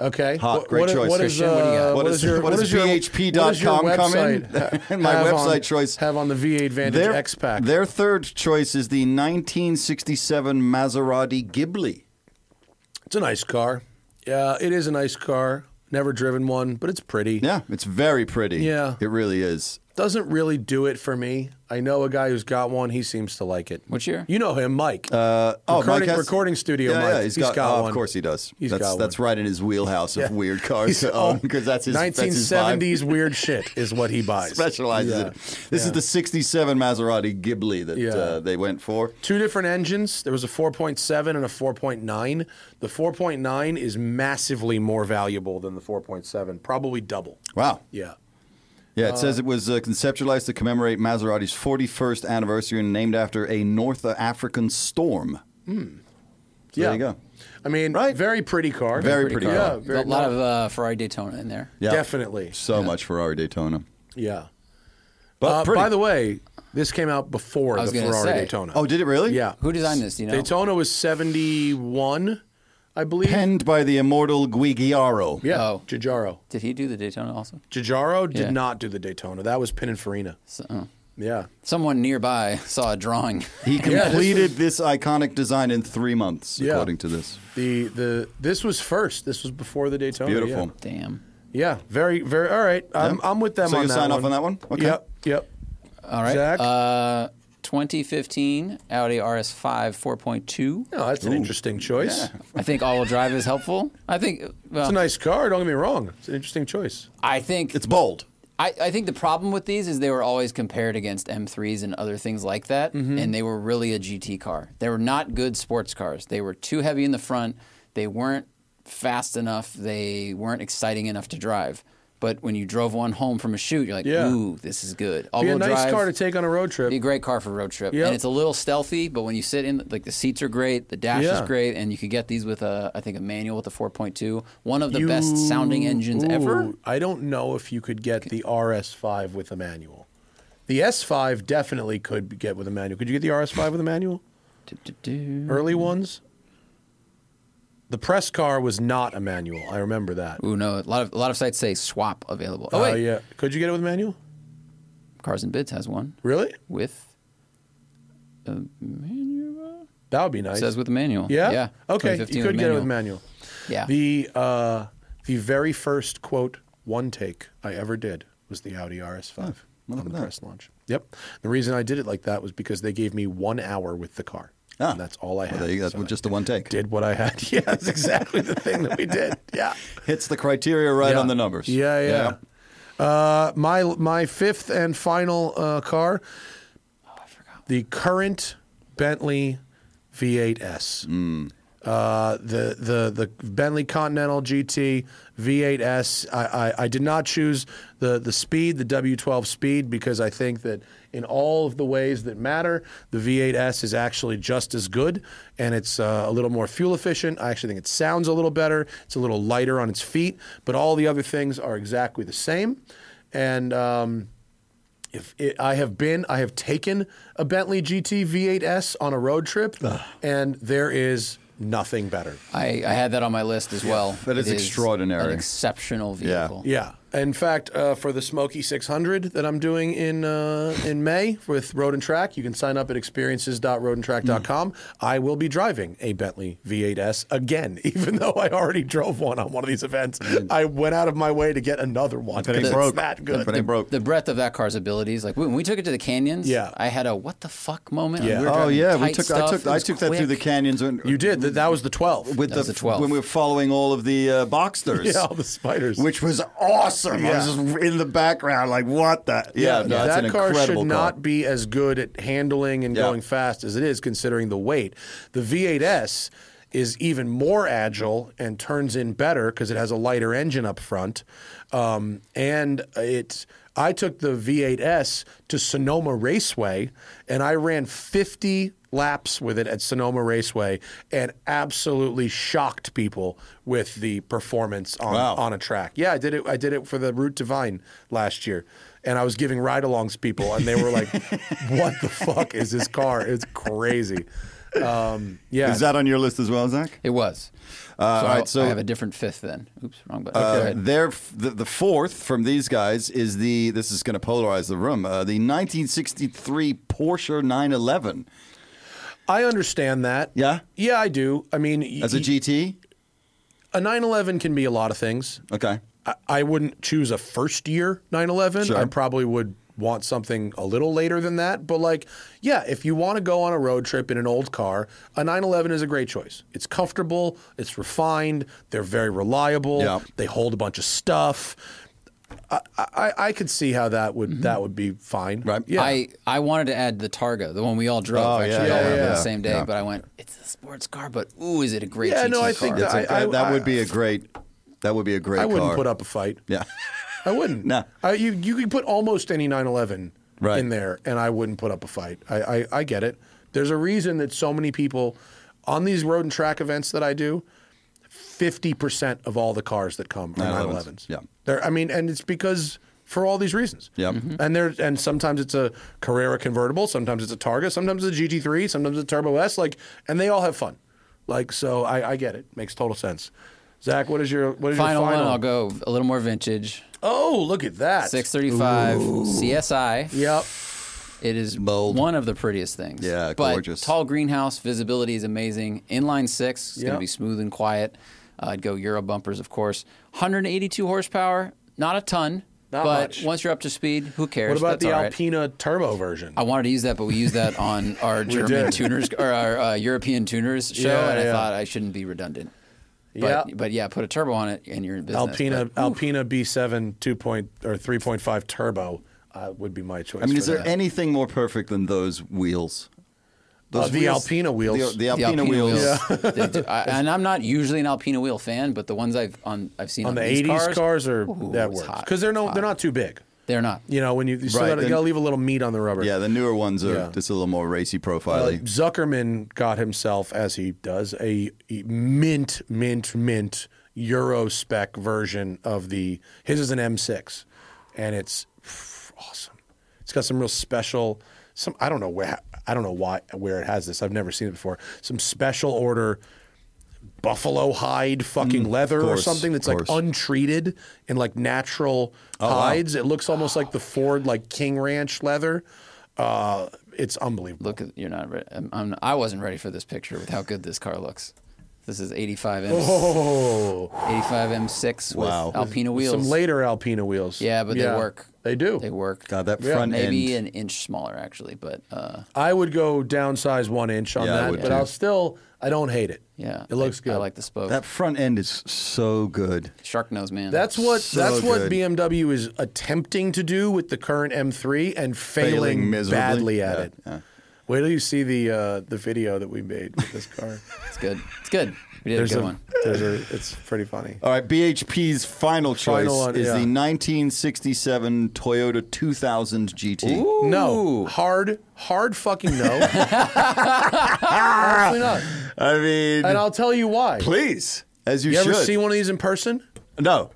Okay, Hot, What- great what, choice. What is, Christian, what do you got? uh, What what is- your what is your- BHP.com what does your come in? My website on- choice. have on the V8 Vantage Their, X Pack. their third choice is the 1967 Maserati Ghibli. It's a nice car. Yeah, it is a nice car. Never driven one, but it's pretty. Yeah, it's very pretty. Yeah. It really is. Doesn't really do it for me. I know a guy who's got one. He seems to like it. Which year? You know him, Mike. Uh, oh, Recording- Mike has, recording studio Yeah, Mike. yeah, He's got, got oh, one. Of course he does. He's that's got that's one. right in his wheelhouse of Yeah. weird cars to oh, own because that's his that's his 1970s weird shit is what he buys. Specializes Yeah. in it. This is the 67 Maserati Ghibli that Yeah. uh, they went for. Two different engines. There was a 4.7 and a 4.9. The 4.9 is massively more valuable than the 4.7, probably double. Wow. Yeah. Yeah, it says it was uh, conceptualized to commemorate Maserati's 41st anniversary and named after a North African storm. Yeah. There you go. I mean, Right. very pretty car. Very Pretty pretty car. Yeah, very a lot nice. of uh, Ferrari Daytona in there. Yeah. Definitely. So much Ferrari Daytona. Yeah. But Uh, by the way, this came out before the Ferrari say. Daytona. oh, did it really? yeah. Who designed this? Do you know? Daytona was 71, I believe. Penned by the immortal Giugiaro. Yeah. Oh. Giugiaro. Did he do the Daytona also? Giugiaro did Yeah. not do the Daytona. That was Pininfarina. So, oh. Yeah. Someone nearby saw a drawing. He Yeah, this completed this, iconic design in three months, Yeah. according to this. The the this was first. This was before the Daytona. Beautiful. Damn. Yeah. Yeah. Very very. All right. I'm Yeah. I'm with them So on you that sign one. off on that one? Okay. Yep. Yep. All right. Zack? Uh, 2015 Audi RS5 4.2. No, that's an interesting choice. Yeah. I think all-wheel drive is helpful. I think. Well, It's a nice car. Don't get me wrong. It's an interesting choice. I think It's bold. I, I think the problem with these is they were always compared against M3s and other things like that, mm-hmm. and they were really a GT car. They were not good sports cars. They were too heavy in the front. They weren't fast enough. They weren't exciting enough to drive. But when you drove one home from a shoot, you're like, Yeah. "Ooh, this is good." Be a nice car to take on a road trip. be a great car for a road trip, Yep. and it's a little stealthy. But when you sit in, like the seats are great, the dash Yeah. is great, and you could get these with a, I think, a manual with a 4.2, one of the best sounding engines ever. I don't know if you could get the RS5 with a manual. The S5 definitely could get with a manual. Could you get the RS5 with a manual? Early ones? The press car was not a manual. I remember that. Ooh, no, a lot of a lot of sites say swap available. Oh wait, yeah. Could you get it with a manual? Cars and Bids has one Really? with a manual. That would be nice. Says with a manual. yeah? yeah. Okay, you could get it with manual. Yeah. The uh, the very first quote one take I ever did was the Audi RS5 well, on the that. press launch. Yep. The reason I did it like that was because they gave me one hour with the car. Ah. and that's all I had. Well, you. That's So I just the one take. did what I had. Yeah, that's exactly the thing that we did. Yeah. Hits the criteria right Yeah. on the numbers. Yeah, yeah. Uh, my my fifth and final uh, car, the current Bentley V8S. Uh, the the the Bentley Continental GT V8S. I, I, I did not choose the the speed, the W12 speed, because I think that in all of the ways that matter, the V8S is actually just as good, and it's uh, a little more fuel efficient. I actually think it sounds a little better. It's a little lighter on its feet, but all the other things are exactly the same. And um, if it, I have been, I have taken a Bentley GT V8S on a road trip, and there is nothing better. I, I had that on my list as well. that is It extraordinary. An exceptional vehicle. Yeah. vehicle. Yeah. In fact, uh, for the Smoky 600 that I'm doing in uh, in May with Road and Track, you can sign up at experiences.roadandtrack.com. I will be driving a Bentley V8S again, even though I already drove one on one of these events. I went out of my way to get another one If it ain't because it's broke, that good. If it broke. The breadth of that car's abilities, like when we took it to the canyons, Yeah. I had a what the fuck moment. Yeah. We Oh yeah, we tight took. I took. I was took that through the canyons. When, You did. That, that was the 12. with That the, was the 12. when we were following all of the uh, Boxsters. yeah, all the spiders. which was awesome. I was just in the background, like what the? Yeah, no, that's that an car incredible should not be as good at handling and Yeah. going fast as it is, considering the weight. The V8S is even more agile and turns in better because it has a lighter engine up front, um, and it. I took the V8S to Sonoma Raceway, and I ran 50 laps with it at Sonoma Raceway, and absolutely shocked people with the performance on Wow. on a track. Yeah, I did it. I did it for the Route Divine last year, and I was giving ride-alongs people, and they were like, "What the fuck is this car? It's crazy." Um, yeah, Is that on your list as well, Zack? It was. Uh, so, all right, so I have a different fifth then. Oops, wrong button. Go Uh, ahead. their the, the fourth from these guys is the this is going to polarize the room. Uh, the 1963 Porsche 911 I understand that. Yeah? yeah, I do. I mean, as a GT. a 911 can be a lot of things. Okay, I, I wouldn't choose a first year 911. Sure. I probably would want something a little later than that. But like, yeah, if you want to go on a road trip in an old car, a 911 is a great choice. It's comfortable, it's refined, they're very reliable, Yeah. they hold a bunch of stuff. I, I, I could see how that would that would be fine. Mm-hmm. Right. Yeah. I, I wanted to add the Targa, the one we all drove. Oh, actually, yeah, all yeah, went yeah. the same day. Yeah. But I went, it's a sports car, but ooh, is it a great Yeah, GT no, I car? think That's that- a- I- that would be a great. That would be a great. I wouldn't car. put up a fight. Yeah, I wouldn't. No. I, you you could put almost any 911 Right. in there, and I wouldn't put up a fight. I, I I get it. There's a reason that so many people on these road and track events that I do. Fifty percent of all the cars that come are 911s, 911s. yeah. They're, I mean, and it's because for all these reasons. Yep. Mhm. And there, and sometimes it's a Carrera convertible, sometimes it's a Targa, sometimes it's a GT3, sometimes it's a Turbo S. Like, and they all have fun. Like, so I, I get it. Makes total sense. Zack, what is your what is Final, your final? one, I'll go a little more vintage. Oh, look at that. 635 CSI. Yep. It is Bold. one of the prettiest things. Yeah, but gorgeous. Tall greenhouse, visibility is amazing. Inline six, it's going Yep. to be smooth and quiet. Uh, I'd go Euro bumpers, of course. 182 horsepower, not a ton, Not but much. once you're up to speed, who cares? What about That's the all right. Alpina turbo version? I wanted to use that, but we used that on our German did. tuners or our uh, European tuners show, Yeah, and I yeah. thought I shouldn't be redundant. But, Yeah. but yeah, put a turbo on it and you're in business. Alpina But, Alpina B7 2 point or 3.5 turbo uh, would be my choice. I mean, is there that. anything more perfect than those wheels? Uh, the Alpina wheels. The, the the Alpina, Alpina wheels. wheels. they do- I, and I'm not usually an Alpina wheel fan, but the ones I've on I've seen on the these 80s cars, cars, are ooh, that it's works because they're no Hot. they're not too big. They're not. You know, when you, you still Right, gotta, then- gotta leave a little meat on the rubber. Yeah, the newer ones are Yeah. just a little more racy Uh, profile. Zuckerman got himself, as he does, a, a mint, mint, mint Euro spec version of the. His is an M6, and it's pff, awesome. It's got some real special. Some I don't know where I don't know why where it has this. I've never seen it before. Some special order buffalo hide fucking leather or Mm, something that's like untreated and like natural Oh, wow. hides. It looks almost like the Ford like King Ranch leather. Uh, it's unbelievable. Look, at, you're not. Re- I'm, I'm, I wasn't ready for this picture with how good this car looks. This is 85 M, Oh, 85 M6 Wow. with Alpina wheels. some later Alpina wheels. Yeah, but they work. They do. They work. God, that Yeah, front Maybe an inch smaller actually, but uh, I would go downsize one inch on Yeah, I that, would but too. I'll still. I don't hate it. yeah, it looks I, good. I like the spoke. That front end is so good. Shark nose man. That's what So that's what good. BMW is attempting to do with the current M3 and failing, Failing miserably. badly at Yeah, it. yeah. Wait till you see the uh, the video that we made with this car. it's good. It's good. We did there's a good a, one. there's a, it's pretty funny. All right, BHP's final choice Final one, is yeah. the 1967 Toyota 2000 GT. No, hard, hard fucking no. Absolutely not. I mean, And I'll tell you why. please, as you, should. You ever should. see one of these in person? no.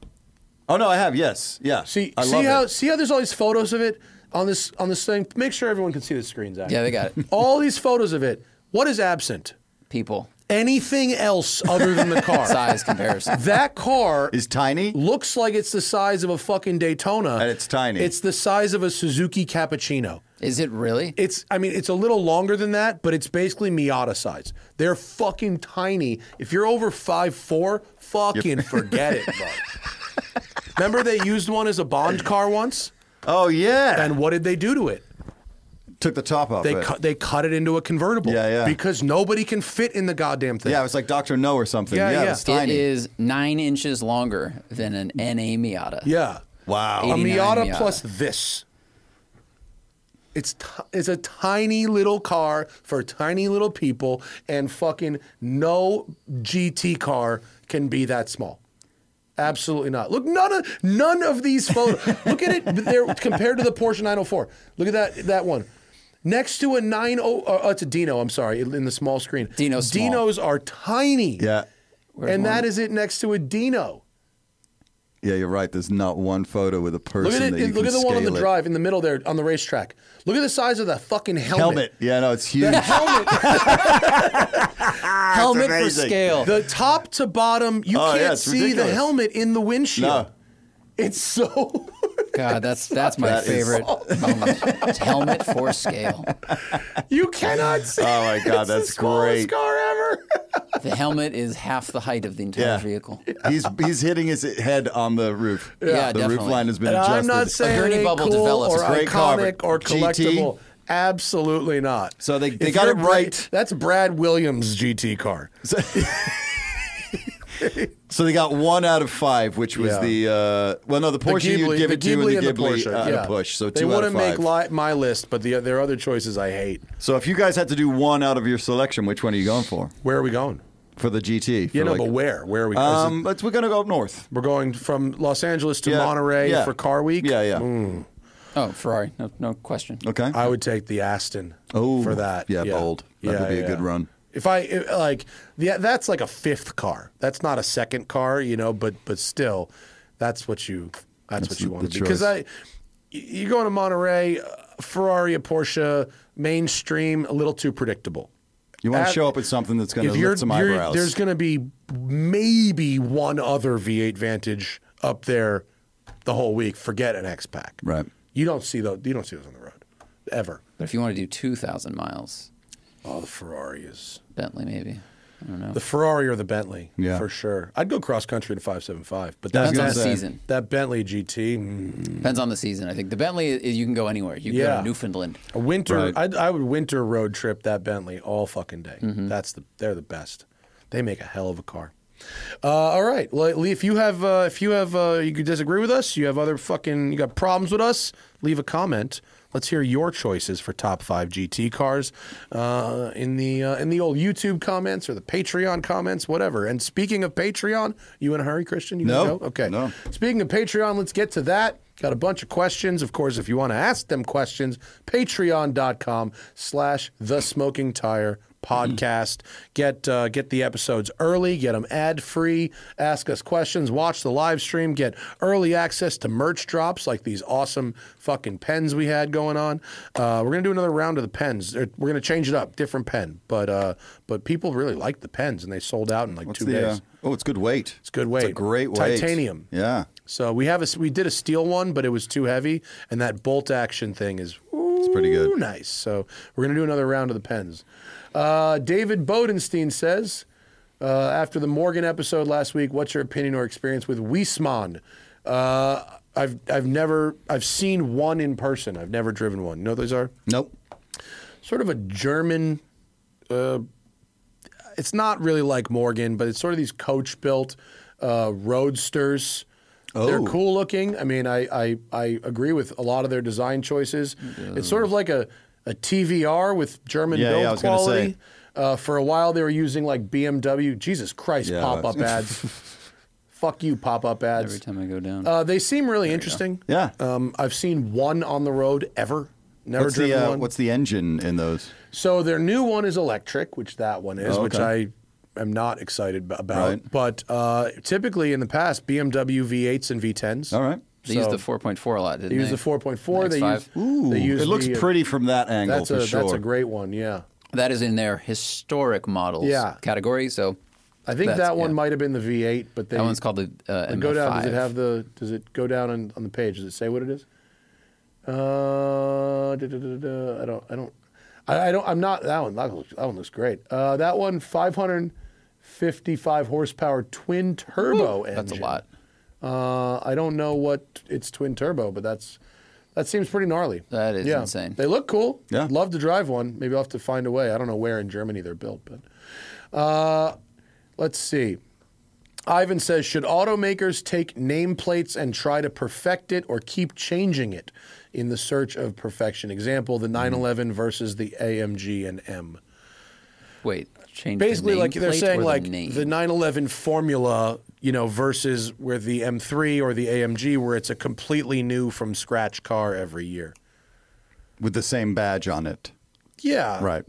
Oh no, I have. Yes, yeah. See, I see love how it. see how there's all these photos of it on this on this thing. Make sure everyone can see the screens. Zack. Yeah, they got it. all these photos of it. What is absent? People Anything else other than the car? size comparison. That car is tiny. looks like it's the size of a fucking Daytona, And it's tiny. It's the size of a Suzuki Cappuccino. Is it really? It's, I mean, it's a little longer than that, but it's basically Miata size. They're fucking tiny. If you're over five four, fucking forget it, bro. Remember they used one as a Bond car once, Oh yeah, and what did they do to it? Took the top off. They it. cut they cut it into a convertible. Yeah, yeah. Because nobody can fit in the goddamn thing. Yeah, it was like Doctor No or something. Yeah, Yeah, yeah. it was tiny. is nine inches longer than an NA Miata. Yeah. Wow. A Miata, Miata. plus this. It's t- it's a tiny little car for tiny little people, and fucking no GT car can be that small. Absolutely not. Look, none of none of these photos. look at it. They're compared to the Porsche 904. Look at that that one. Next to a 90, uh, it's a Dino. I'm sorry, in the small screen. Dino's small. Dinos are tiny. yeah, Where's and that one? is it next to a Dino. yeah, you're right. There's not one photo with a person Look at that it. Look can at the one on the it. drive in the middle there on the racetrack. Look at the size of the fucking helmet. Helmet. Yeah, no, it's huge. The helmet. helmet for scale. the top to bottom. You Oh, can't it's see the helmet in the windshield. No. It's so. God, that's that's my That is- favorite moment. It's um, helmet for scale. you cannot see. Oh, my God, It's the that's smallest great. car ever. The helmet is half the height of the entire Yeah. vehicle. he's he's hitting his head on the roof. Yeah, the roof definitely. line has been And adjusted. I'm not saying gurney it bubble cool develops. or great car, iconic but or GT? collectible. Absolutely not. So they- they If got you're it Bra- right. That's Brad Williams' GT car. So they got one out of five, which was Yeah. the uh, well, no, the Porsche you'd give it to, and Ghibli the and the Ghibli Porsche. uh, yeah. a push. So they two out of wouldn't make li- my list, but the, there are other choices I hate. so if you guys had to do one out of your selection, which one are you going for Where are we going? for the GT? For Yeah, no, like- but where? Where are we? is it- Um, let's we're gonna go up north. we're going from Los Angeles to Yeah, Monterey yeah. for Car Week. Yeah, yeah. Mm. Oh, Ferrari, no, no question. Okay. I would take the Aston. Oh, for that. yeah, bold. That would be a good run. If I if, like, yeah, that's like a fifth car. That's not a second car, you know. But but still, that's what you that's, what you want to do. Because I, you're going to Monterey, uh, Ferrari, a Porsche, mainstream, a little too predictable. You want to show up with something that's going to you're, lift some eyebrows. there's going to be maybe one other V8 Vantage up there the whole week. Forget an X Pack. Right. You don't see those. You don't see those on the road ever. But if you want to do 2,000 miles, Oh, the Ferrari is Bentley maybe. I don't know. the Ferrari or the Bentley. Yeah. for sure. I'd go cross country to 575, but Depends that, on the that, season. that Bentley GT, mm, Depends on the season. I think the Bentley is you can go anywhere. You can go Yeah. to Newfoundland. a winter. Right. I'd, I would winter road trip that Bentley all fucking day. Mm-hmm. That's the. They're the best. They make a hell of a car. Uh, all right, well, Lee, if you have uh, if you have uh, you could disagree with us, you have other fucking you got problems with us, leave a comment. Let's hear your choices for top five GT cars uh, in the uh, in the old YouTube comments or the Patreon comments, whatever. And speaking of Patreon, you in a hurry, Christian? You No, go? Okay. no. Speaking of Patreon, let's get to that. Got a bunch of questions. Of course, if you want to ask them questions, patreon.com slash the smoking tire podcast. Get uh, get the episodes early, get them ad free, ask us questions, watch the live stream, get early access to merch drops like these awesome fucking pens we had going on. Uh, we're gonna do another round of the pens. Er, We're gonna change it up, different pen, but uh, but people really liked the pens and they sold out in like What's two the? days. Uh, oh, it's good weight. It's good weight. It's a great weight. Titanium. Yeah. So we have a we did a steel one, but it was too heavy, and that bolt action thing is It's pretty good. nice. So we're gonna do another round of the pens. Uh, David Bodenstein says, uh, after the Morgan episode last week, what's your opinion or experience with Wiesmann? Uh, I've I've never I've seen one in person. I've never driven one. You know what those are? Nope. Sort of a German. Uh, it's not really like Morgan, but it's sort of these coach built uh, roadsters. They're Oh. cool looking. I mean, I, I I agree with a lot of their design choices. It's sort of like a, a TVR with German Yeah, build yeah, I was quality. say. Uh, for a while, they were using like BMW. Jesus Christ, Yeah, pop up ads. Fuck you, pop up ads. Every time I go down. Uh, they seem really interesting. Yeah. Um, I've seen one on the road ever. Never What's driven the uh, one. What's the engine in those? So their new one is electric, which that one is, Oh, which. I am not excited about. Right. But uh, typically in the past, BMW V8s and V10s. All right. They used the 4.4 a lot, didn't They use the 4.4. They use. X5. Ooh, they use it looks the, uh, pretty from that angle That's for a sure. that's a great one. Yeah, That is in their historic models Yeah. category. So I think that one yeah. might have been the V8, but they that one's called the uh, the go down. Does it have the? Does it go down on, on the page? Does it say what it is? Uh, da, da, da, da, I don't. I don't. I, I don't. I'm not that one. That, looks, that one looks great. Uh, that one, 555 horsepower twin turbo engine. That's a lot. Uh, I don't know what it's twin turbo, but that's that seems pretty gnarly. That is yeah. insane. They look cool. Yeah. love to drive one. Maybe I'll have to find a way. I don't know where in Germany they're built, but uh, let's see. Ivan says, should automakers take nameplates and try to perfect it or keep changing it in the search of perfection? Example, the 911 versus the AMG and M. Wait, change Basically, the like they're saying, or like name? the 911 formula, you know, versus where the M3 or the AMG, where it's a completely new from scratch car every year. with the same badge on it. Yeah, Right.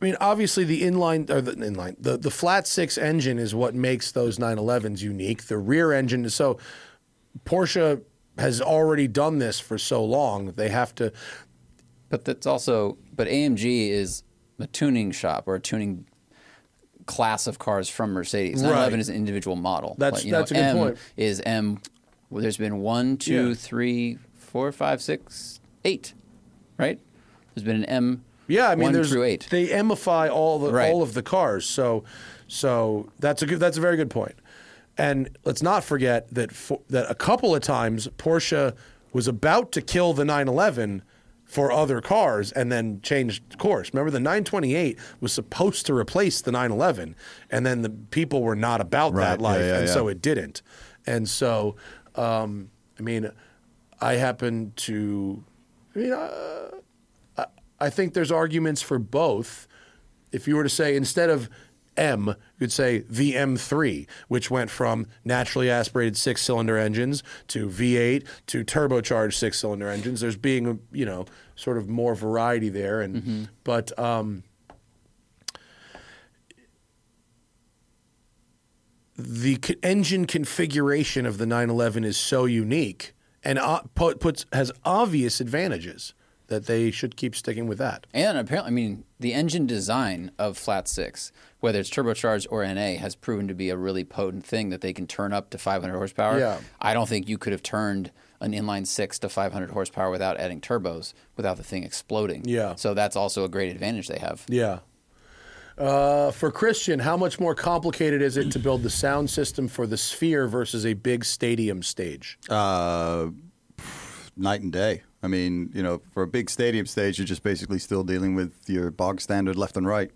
I mean, obviously, the inline or the inline, the, the flat six engine is what makes those 911s unique. The rear engine is so Porsche has already done this for so long. They have to. But that's also, but AMG is a tuning shop or a tuning class of cars from Mercedes. 911 Right. is an individual model. That's- you know, that's a good M point. Is M? Well, there's been one, two, Yeah. three, four, five, six, eight, right? There's been an M. Yeah, I mean, one there's through eight. they emify all the Right. all of the cars. So, so that's a good, that's a very good point. And let's not forget that for, that a couple of times Porsche was about to kill the 911 for other cars and then changed course. Remember, the 928 was supposed to replace the 911, and then the people were not about Right, that yeah, life, yeah, and yeah. so it didn't. And so, um, I mean, I happen to, I mean, uh, I, I think there's arguments for both. If you were to say instead of M, you'd say the M3, which went from naturally aspirated six cylinder engines to V8 to turbocharged six cylinder engines. There's being, you know, sort of more variety there. And, but, um, the c- engine configuration of the 911 is so unique and uh, puts has obvious advantages that they should keep sticking with that. And apparently, I mean, the engine design of Flat Six, whether it's turbocharged or NA, has proven to be a really potent thing that they can turn up to 500 horsepower. Yeah. I don't think you could have turned an inline six to 500 horsepower without adding turbos without the thing exploding. Yeah. So that's also a great advantage they have. Yeah. Uh, for Christian, how much more complicated is it to build the sound system for the Sphere versus a big stadium stage? Uh, night and day. I mean, you know, for a big stadium stage, you're just basically still dealing with your bog standard left and right.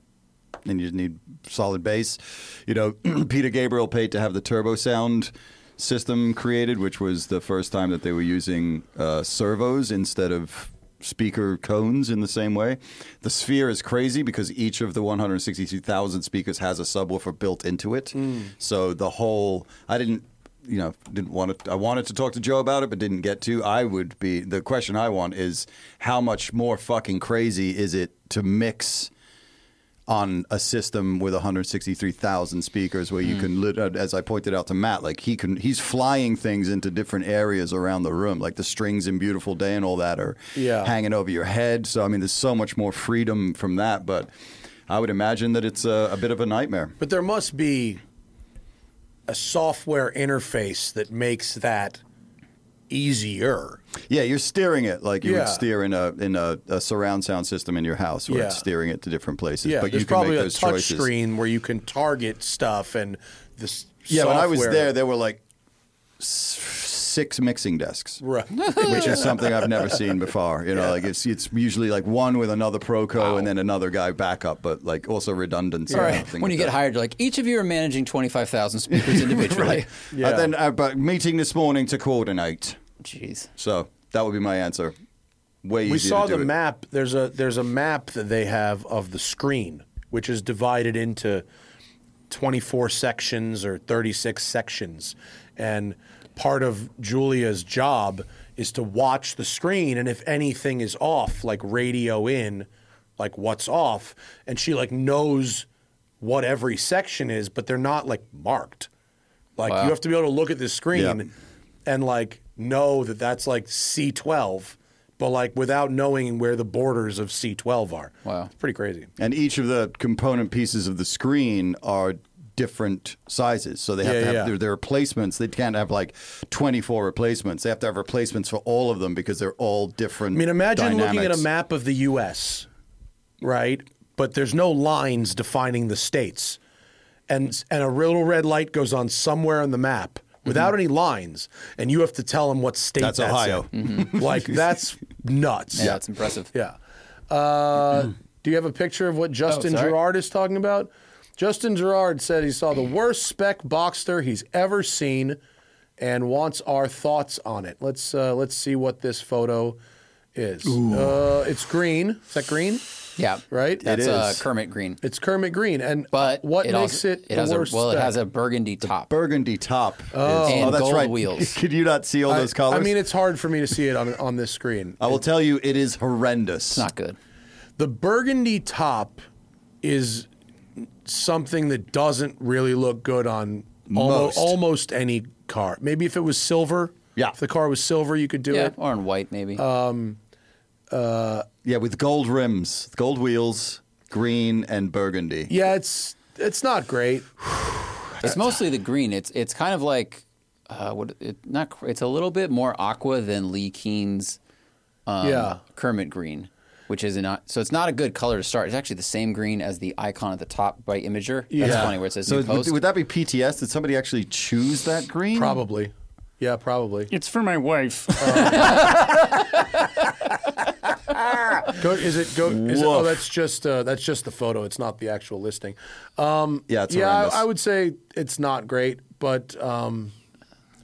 and you need solid bass. You know, Peter Gabriel paid to have the turbo sound system created, which was the first time that they were using uh, servos instead of speaker cones in the same way. The Sphere is crazy because each of the 162,000 speakers has a subwoofer built into it. So the whole, I didn't, you know, didn't want to, I wanted to talk to Joe about it, but didn't get to. I would be, the question I want is how much more fucking crazy is it to mix on a system with 163,000 speakers where you can lit- uh, as I pointed out to Matt like he can he's flying things into different areas around the room like the strings in beautiful day and all that are Yeah. hanging over your head so I mean there's so much more freedom from that but I would imagine that it's a, a bit of a nightmare But there must be a software interface that makes that easier. yeah you're steering it like you Yeah. would steer in a in a, a surround sound system in your house where it's steering it to different places Yeah, but there's you can probably make a those touch choices screen where you can target stuff and this. yeah when I was there there were like six mixing desks Right. which is something I've never seen before. You know, like it's it's usually like one with another Proco and then another guy backup, but like also redundancy. All right. something When you like get that. hired, you're like each of you are managing 25,000 speakers individually. right? Yeah. And then uh, but meeting this morning to coordinate. Jeez. So that would be my answer. Way we saw to do the it. map. There's a there's a map that they have of the screen, which is divided into 24 sections or 36 sections, and part of Julia's job is to watch the screen, and if anything is off, like radio in, like what's off, and she like knows what every section is, but they're not like marked. Like Wow. you have to be able to look at the screen Yeah. and like know that that's like C12, but like without knowing where the borders of C12 are. Wow. It's pretty crazy. and each of the component pieces of the screen are different sizes. So they have Yeah, to have yeah. their, their replacements. They can't have like 24 replacements. They have to have replacements for all of them because they're all different. I mean, imagine looking at a map of the U.S., right? But there's no lines defining the states, and and a little red light goes on somewhere on the map mm-hmm. without any lines, and you have to tell them what state That's Ohio. in. Mm-hmm. Like that's nuts. Yeah, it's impressive. Yeah. Uh, mm-hmm. do you have a picture of what oh, Justin sorry. Gerard is talking about? Justin Gerard said he saw the worst spec Boxster he's ever seen, and wants our thoughts on it. Let's uh, let's see what this photo is. Uh, it's green. Is that green? Yeah. Right? That's It uh. Kermit Green. It's Kermit Green. And But what it makes also, it, the has worst? a well, it has a burgundy top. burgundy top. Oh. is- And that's gold right. wheels. Could you not see all I- those colors? I mean, it's hard for me to see it on on this screen. I will tell you, it is horrendous. It's not good. The burgundy top is something that doesn't really look good on almost, Most. almost any car. Maybe if it was silver. Yeah. If the car was silver, you could do Yeah, it. or in white maybe. Yeah, with gold rims, gold wheels, green and burgundy. Yeah, it's it's not great. it's mostly the green. It's it's kind of like uh, what it not. cr- It's a little bit more aqua than Lee Keen's um, Yeah. Kermit Green, which is not. So it's not a good color to start. It's actually the same green as the icon at the top by Imgur. That's Yeah. funny where it says So new would, post. would that be PTS? Did somebody actually choose that green? Probably. Yeah, probably. It's for my wife. Go, is it go? Is it, oh, Woof. that's just uh, that's just the photo. It's not the actual listing. Yeah, it's yeah. I, I would say it's not great, but um,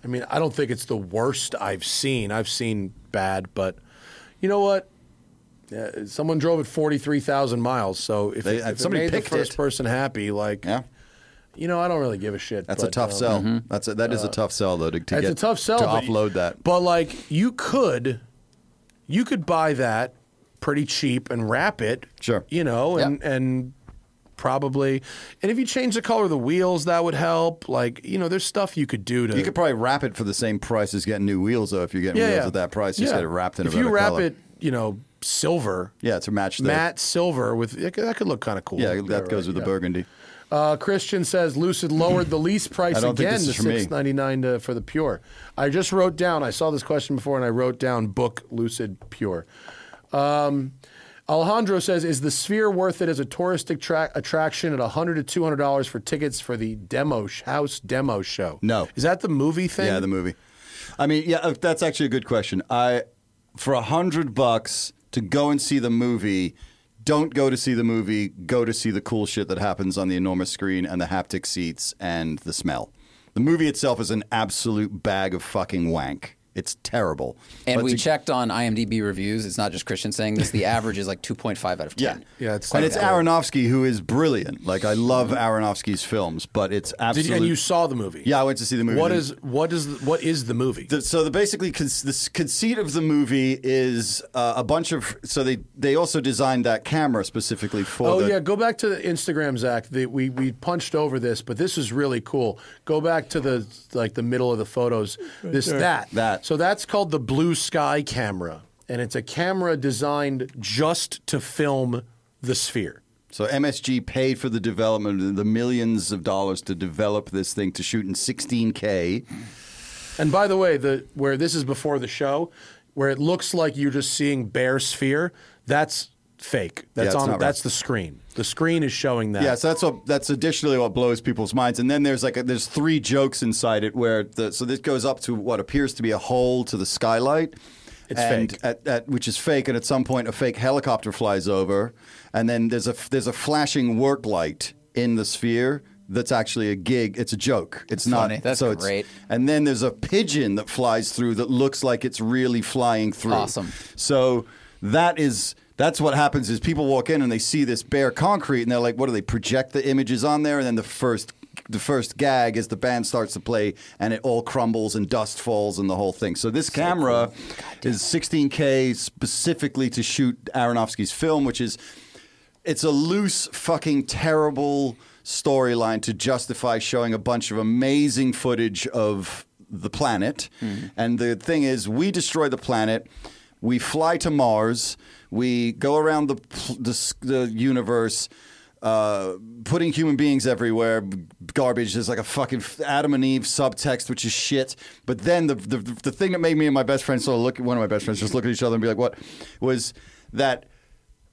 I mean, I don't think it's the worst I've seen. I've seen bad, but you know what? Yeah, someone drove it forty three thousand miles, so if, They- it, if it somebody made the picked first it. person happy, like Yeah, you know, I don't really give a shit. that's a but, tough um, sell. That's a, that is a tough sell though to, to It's get a tough sell to but- offload that. But like, you could, you could buy that pretty cheap and wrap it. Sure. You know, and and probably, and if you change the color of the wheels, that would help. Like, you know, there's stuff you could do to. You could probably wrap it for the same price as getting new wheels though. If you're getting wheels at that price, just Yeah. get it wrapped in a If you better wrap color. it, you know, silver. yeah, to match the Matte silver with that could, look kind of cool. Yeah, that goes with the yeah. burgundy. Uh, Christian says Lucid lowered the lease price I don't think again this to is for six ninety nine for the Pure. I just wrote down. I saw this question before, and I wrote down book Lucid Pure. Um, Alejandro says, "Is the Sphere worth it as a touristic tra- attraction at hundred to two hundred dollars for tickets for the demo sh- house demo show?" No. is that the movie thing? Yeah, the movie. I mean, yeah, uh, that's actually a good question. I for a hundred bucks to go and see the movie don't go to see the movie. Go to see the cool shit that happens on the enormous screen and the haptic seats and the smell. The movie itself is an absolute bag of fucking wank. It's terrible. And But we to- checked on IMDb reviews. It's not just Christian saying this. The average is like 2.5 out of 10. Yeah, Yeah, it's and it's that. Aronofsky who is brilliant. Like I love Aronofsky's films, but it's Did absolutely. you, and you saw the movie? yeah, I went to see the movie. What is what is the- what is the movie? The, so the basically con- the conceit of the movie is uh, a bunch of so they they also designed that camera specifically for Oh the yeah, go back to the Instagram, Zack. The, we we punched over this, but this is really cool. Go back to the like the middle of the photos. This that That. So that's called the Blue Sky camera, and it's a camera designed just to film the sphere. So MSG paid for the development the millions of dollars to develop this thing to shoot in 16K. And by the way, the where this is before the show, where it looks like you're just seeing bare sphere, that's fake. That's it's on. not right. That's the screen. The screen is showing that. Yeah, so that's what that's additionally what blows people's minds. And then there's like a, there's three jokes inside it where the so this goes up to what appears to be a hole to the skylight. It's and fake. At, at, which is fake, and at some point a fake helicopter flies over, and then there's a there's a flashing work light in the sphere that's actually a gig. It's a joke. It's not. funny. That's so it's- great. and then there's a pigeon that flies through that looks like it's really flying through. Awesome. So that is that's what happens is people walk in and they see this bare concrete and they're like, what do they project the images on there? And then the first the first gag is the band starts to play and it all crumbles and dust falls and the whole thing. So this camera is 16K specifically to shoot Aronofsky's film, which is it's a loose, fucking terrible storyline to justify showing a bunch of amazing footage of the planet. Hmm. And the thing is, we destroy the planet. We fly to Mars. We go around the the, the universe, uh, putting human beings everywhere. Garbage. There's like a fucking Adam and Eve subtext, which is shit. But then the the, the thing that made me and my best friend sort of look one of my best friends just look at each other and be like, "What?" was that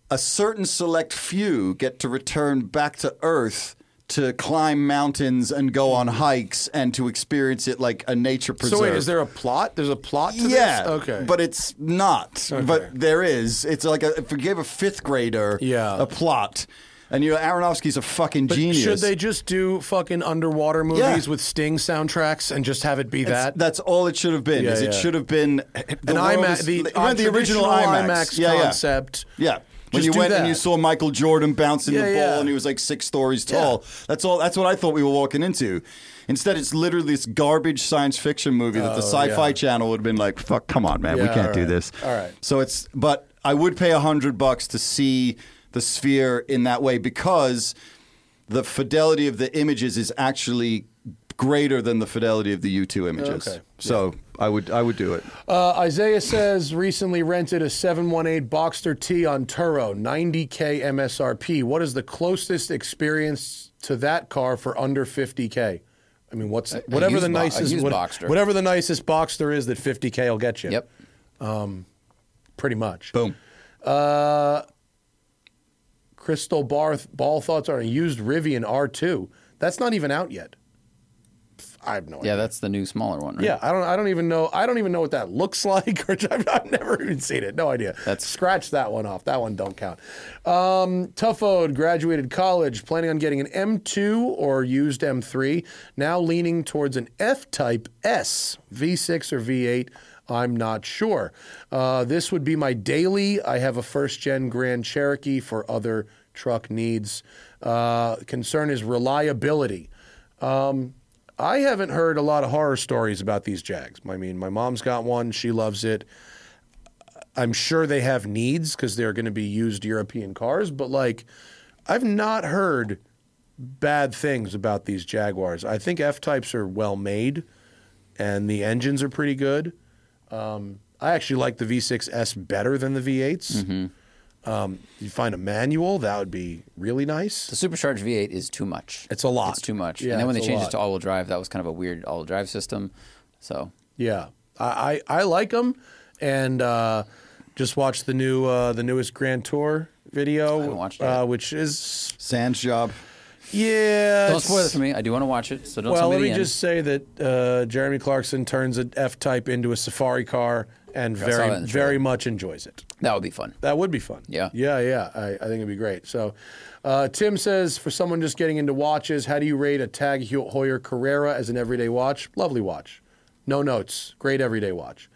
a certain select few get to return back to Earth to climb mountains and go on mm-hmm. hikes and to experience it like a nature preserve. So wait, is there a plot? There's a plot to yeah, this? Okay. but it's not. Okay. But there is. It's like a, if we gave a fifth grader Yeah. a plot, and you know Aronofsky's a fucking But genius. Should they just do fucking underwater movies Yeah. with Sting soundtracks and just have it be That's, that? that's all it should have been. Yeah, is it should have been the IMAX, the, the original traditional IMAX, yeah, yeah. concept. Yeah. When Just you went and you saw Michael Jordan bouncing Yeah, the ball yeah. and he was like six stories tall. That's all that's what I thought we were walking into. Instead it's literally this garbage science fiction movie that the oh, sci-fi Oh, yeah. channel would have been like, fuck, come on, man, we can't all do this. All right. So it's but I would pay a hundred bucks to see the sphere in that way because the fidelity of the images is actually greater than the fidelity of the U2 images. Okay. So I would I would do it. Uh, Isaiah says recently rented a 718 Boxster T on Turo, 90k MSRP. What is the closest experience to that car for under 50k? I mean, what's whatever used the bo- nicest used what- whatever the nicest Boxster is that 50k will get you. Yep. pretty much. Boom. Crystal bar ball thoughts are a used Rivian R2. That's not even out yet. I have no idea. Yeah, that's the new smaller one, right? Yeah, I don't. I don't even know. I don't even know what that looks like. Or I've, I've never even seen it. No idea. That's- scratch that one off. That one don't count. Um, Tuffode graduated college, planning on getting an M2 or used M3. Now leaning towards an F-Type S, V6 or V8. I'm not sure. Uh, this would be my daily. I have a first-gen Grand Cherokee for other truck needs. Uh, concern is reliability. Um, I haven't heard a lot of horror stories about these Jags. I mean, my mom's got one. She loves it. I'm sure they have needs because they're going to be used European cars, but like, I've not heard bad things about these Jaguars. I think F types are well made and the engines are pretty good. Um, I actually like the V6S better than the V8s. Um, you find a manual, that would be really nice. The supercharged V8 is too much. It's a lot. It's too much. Yeah, and then when they changed lot. it to all-wheel drive, that was kind of a weird all-wheel drive system. So Yeah, I I, I like them, and uh, just watched the new uh, the newest Grand Tour video, haven't watched uh, which is Sand Job. Yeah. Don't spoil it for me. I do want to watch it, so don't Well, tell me let the me end. just say that uh, Jeremy Clarkson turns an F Type into a Safari car and I saw that very, in the trailer. very much enjoys it. That would be fun. That would be fun. Yeah. Yeah, yeah. I, I think it'd be great. So, uh, Tim says for someone just getting into watches, how do you rate a Tag Heuer Carrera as an everyday watch? Lovely watch. No notes. Great everyday watch.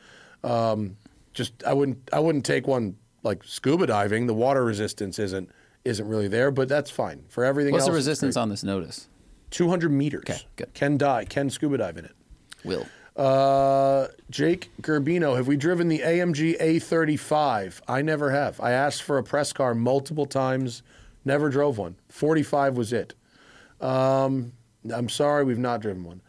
Um, just I wouldn't I wouldn't take one like scuba diving. The water resistance isn't isn't really there, but that's fine for everything What's else. the resistance on this notice? 200 meters. Okay, good. Can die. Can scuba dive in it. Will. Uh, Jake Gerbino, have we driven the AMG A35? I never have. I asked for a press car multiple times, never drove one. 45 was it. Um, I'm sorry, we've not driven one.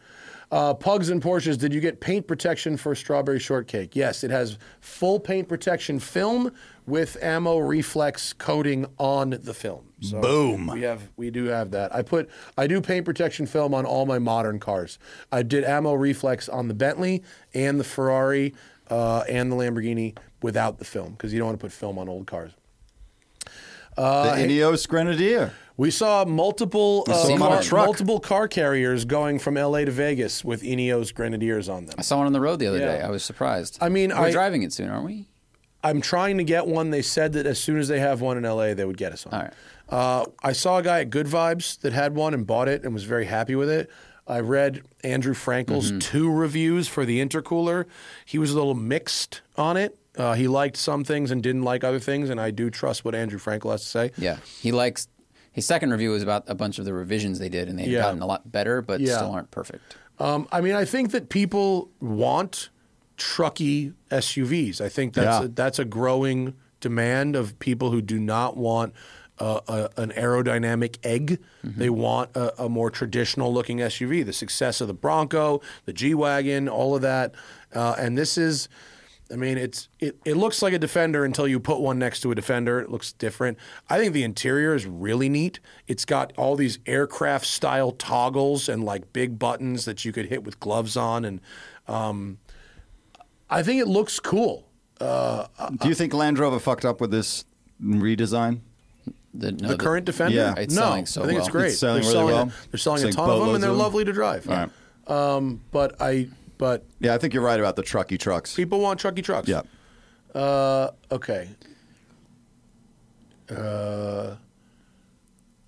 Uh, Pugs and Porsches, did you get paint protection for strawberry shortcake? Yes, it has full paint protection film with ammo reflex coating on the film. So Boom. We have we do have that. I put I do paint protection film on all my modern cars. I did ammo reflex on the Bentley and the Ferrari uh, and the Lamborghini without the film because you don't want to put film on old cars. the Uh, Ineos Grenadier. We saw multiple uh, saw them on a car, truck. multiple car carriers going from LA to Vegas with Ineos Grenadiers on them. I saw one on the road the other Yeah. day. I was surprised. I mean, we're I- driving it soon, aren't we? I'm trying to get one. They said that as soon as they have one in LA, they would get us one. All right. Uh, I saw a guy at Good Vibes that had one and bought it and was very happy with it. I read Andrew Frankel's Mm-hmm. two reviews for the intercooler. He was a little mixed on it. Uh, he liked some things and didn't like other things, and I do trust what Andrew Frankel has to say. Yeah. He likes. His second review was about a bunch of the revisions they did, and they've Yeah. gotten a lot better, but Yeah. still aren't perfect. Um, I mean, I think that people want trucky SUVs. I think that's Yeah. a, that's a growing demand of people who do not want uh, a, an aerodynamic egg. They want a, a more traditional looking SUV. The success of the Bronco, the G wagon, all of that, uh, and this is. I mean, it's it, it looks like a Defender until you put one next to a Defender. It looks different. I think the interior is really neat. It's got all these aircraft style toggles and like big buttons that you could hit with gloves on, and um, I think it looks cool. Uh, Do you think Land Rover fucked up with this redesign? The, no, the current Defender, yeah. It's no, selling so I think it's great. It's selling they're really selling well. A, they're selling a Selling ton of them, and they're them. lovely to drive. All right. Um, but I, but Yeah, I think you're right about the trucky trucks. people want trucky trucks. Yeah. Uh, okay. Uh,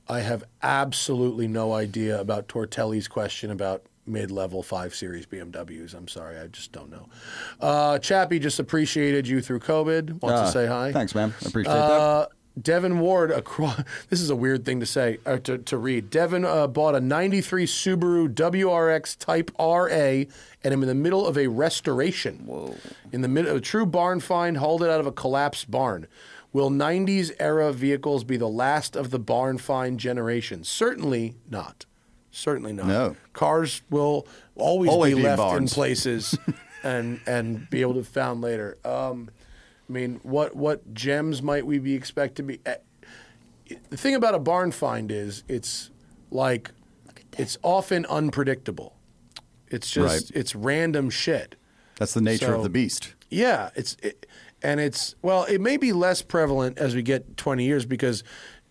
I have absolutely no idea about Tortelli's question about mid-level five series BMWs. I'm sorry, I just don't know. Uh, Chappie just appreciated you through COVID. Wants Ah, to say hi. Thanks, man. I appreciate that. Uh, Devin Ward across. This is a weird thing to say uh, to, to read. Devin uh, bought a '93 Subaru WRX Type RA, and I'm in the middle of a restoration. Whoa! In the middle, of a true barn find, hauled it out of a collapsed barn. Will '90s era vehicles be the last of the barn find generation? Certainly not. Certainly not. No. Cars will always, Always be be in left in places and and be able to be found later. Um, I mean, what what gems might we be expect to be? eh, The thing about a barn find is it's like it's often unpredictable. It's just Right. it's random shit. That's the nature so- of the beast. Yeah, it's it, and it's well, it may be less prevalent as we get 20 years because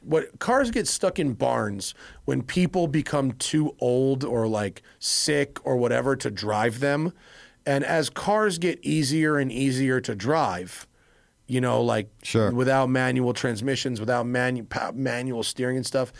what cars get stuck in barns when people become too old or like sick or whatever to drive them. And as cars get easier and easier to drive, you know, like Sure. without manual transmissions, without manu- manual steering and stuff,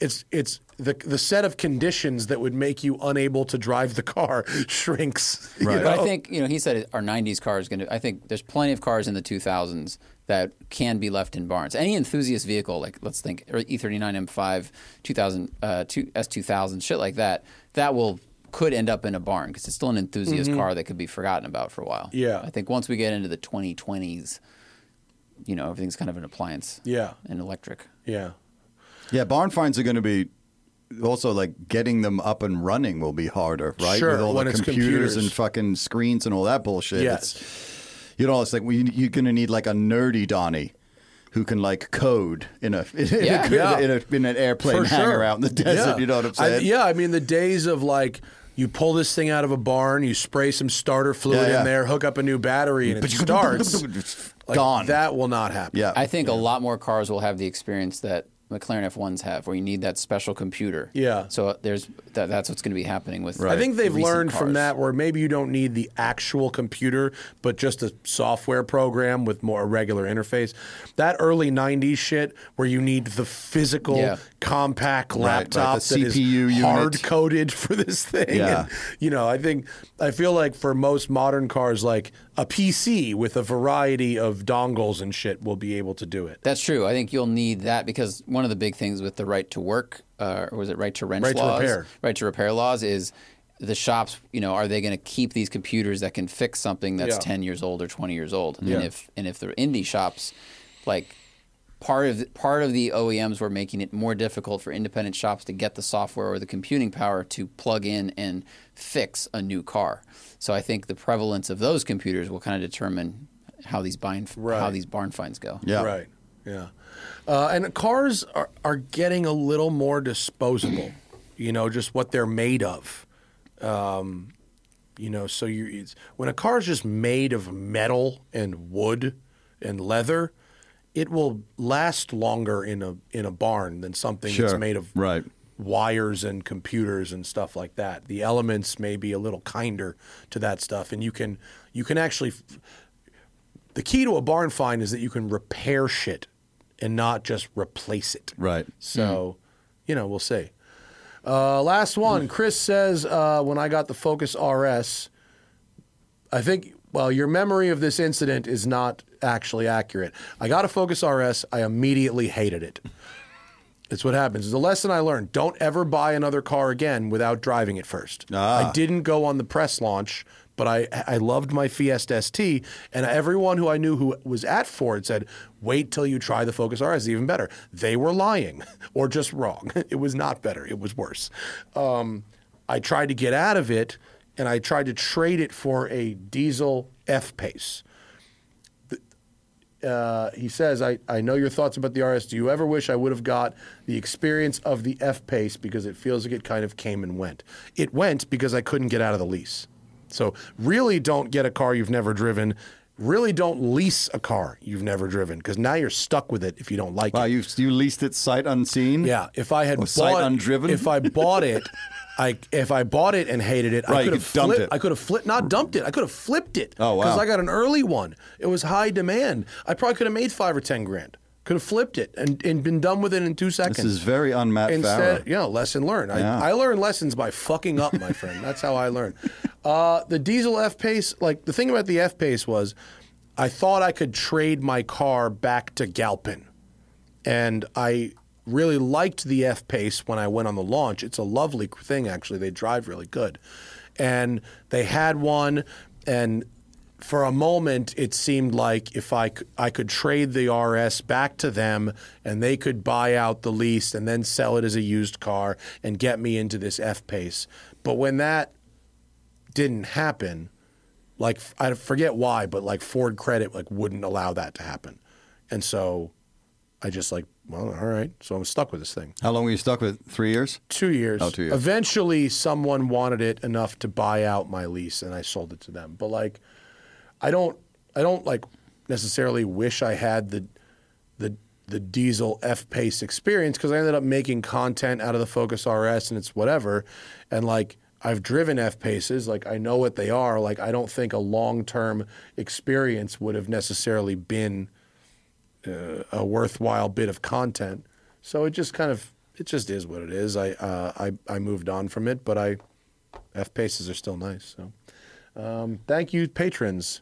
it's it's the the set of conditions that would make you unable to drive the car shrinks. you Right. But? I think you know he said our '90s car is going to. I think there's plenty of cars in the 2000s that can be left in barns. Any enthusiast vehicle, like let's think E E39 M5, 2000, uh, two, S2000, shit like that, that will could end up in a barn because it's still an enthusiast car that could be forgotten about for a while. Mm-hmm. Yeah. I think once we get into the 2020s, you know everything's kind of an appliance. Yeah. and electric. yeah. Yeah, barn finds are going to be also like getting them up and running will be harder, right? Sure, With all when the computers, computers. and fucking screens and all that bullshit. Yes. It's, you know, it's like we, you're going to need like a nerdy Donnie who can like code in a in, Yeah. a, Yeah. in, a, in an airplane For hangar sure. out in the desert. Yeah. You know what I'm I- saying? yeah, I mean the days of like you pull this thing out of a barn, you spray some starter fluid Yeah, yeah. in there, hook up a new battery, and it starts. Like, Gone. That will not happen. Yeah. I think a lot more cars will have the experience that McLaren F1s have, where you need that special computer. Yeah. So there's that, that's what's going to be happening with. I think they've learned from that where maybe you don't need the actual computer, but just a software program with more a regular interface. That early '90s shit where you need the physical Yeah. compact Right, right, laptop the that is hard coded for this thing. Yeah. And, you know, I think I feel like for most modern cars, like a PC with a variety of dongles and shit will be able to do it. That's true. I think you'll need that because one of the big things with the right to work, uh, or was it right to rent Right to repair. Right to repair laws is the shops. You know, are they going to keep these computers that can fix something that's Yeah. ten years old or twenty years old? Yeah. And if and if they're indie shops, like part of part of the OEMs were making it more difficult for independent shops to get the software or the computing power to plug in and fix a new car. So I think the prevalence of those computers will kind of determine how these bind how these barn finds go. Yeah. Right. Yeah. Uh, and cars are, are getting a little more disposable, you know, just what they're made of. Um, you know, so you it's, when a car is just made of metal and wood and leather, it will last longer in a in a barn than something Sure. that's made of Right. Wires and computers and stuff like that. The elements may be a little kinder to that stuff, and you can you can actually. The key to a barn find is that you can repair shit and not just replace it. Right. So, you know, we'll see. Uh, last one. Chris says uh, when I got the Focus RS, I think, well, your memory of this incident is not actually accurate. I got a Focus RS. I immediately hated it. It's what happens. It's a lesson I learned. Don't ever buy another car again without driving it first. Ah. I didn't go on the press launch, but I I loved my Fiesta ST, and everyone who I knew who was at Ford said, "Wait till you try the Focus RS, it's even better." They were lying or just wrong. It was not better. It was worse. Um, I tried to get out of it, and I tried to trade it for a diesel F Pace uh, he says, I, I know your thoughts about the RS. Do you ever wish I would have got the experience of the F Pace because it feels like it kind of came and went? It went because I couldn't get out of the lease. So, really don't get a car you've never driven. Really don't lease a car you've never driven because now you're stuck with it if you don't like Wow, it. you you leased it sight unseen. Yeah, if I had bought sight undriven? if I bought it, I if I bought it and hated it, I Right, you could have dumped flipped, it. I could have flipped, not dumped it. I could have flipped it. Oh, wow. Because I got an early one. It was high demand. I probably could have made five or ten grand. Could have flipped it and, and been done with it in two seconds. This is very un Matt Instead, Farah. you know, lesson learned. I, Yeah. I learned lessons by fucking up, my friend. That's how I learned. Uh, the diesel F Pace, like the thing about the F Pace was, I thought I could trade my car back to Galpin, and I really liked the F Pace when I went on the launch. It's a lovely thing, actually. They drive really good, and they had one, and for a moment it seemed like if I, I could trade the RS back to them and they could buy out the lease and then sell it as a used car and get me into this F Pace. But when that didn't happen, like I forget why, but like Ford Credit like wouldn't allow that to happen, and so I just like well, all right, so I'm stuck with this thing. How long were you stuck with? Three years? Two years. Oh, two years. Eventually, someone wanted it enough to buy out my lease, and I sold it to them. But like, I don't, I don't like necessarily wish I had the, the, the diesel F Pace experience because I ended up making content out of the Focus RS, and it's whatever, and like. I've driven F Paces, like I know what they are. Like I don't think a long term experience would have necessarily been uh, a worthwhile bit of content. So it just kind of it just is what it is. I uh, I I moved on from it, but I F paces are still nice. So um, thank you, patrons.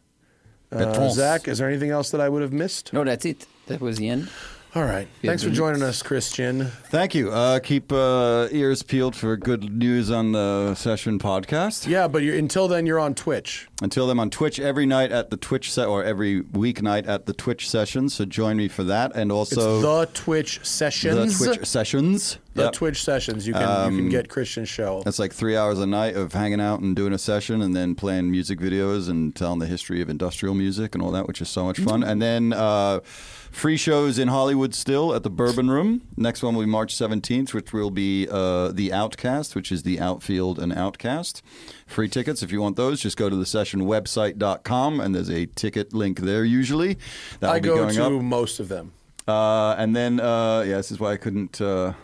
Uh, Zack, is there anything else that I would have missed? No, that's it. That was the end. All right. Thanks for joining us, Christian. Thank you. Uh, keep uh, ears peeled for good news on the Session podcast. Yeah, but you're, until then, you're on Twitch. Until then, on Twitch every night at the Twitch set or every weeknight at the Twitch sessions. So join me for that, and It's also the Twitch sessions. the. Twitch sessions. The Yep. Twitch sessions. You can you can get Christian's show. That's like three hours a night of hanging out and doing a session and then playing music videos and telling the history of industrial music and all that, which is so much fun. And then uh, free shows in Hollywood still at the Bourbon Room. Next one will be March 17th, which will be uh, The Outcast, which is The Outfield and OutKast. Free tickets if you want those. Just go to the sessionwebsite.com and there's a ticket link there usually. That will I be go going to up. most of them. Uh, and then, uh, yeah, this is why I couldn't. Uh,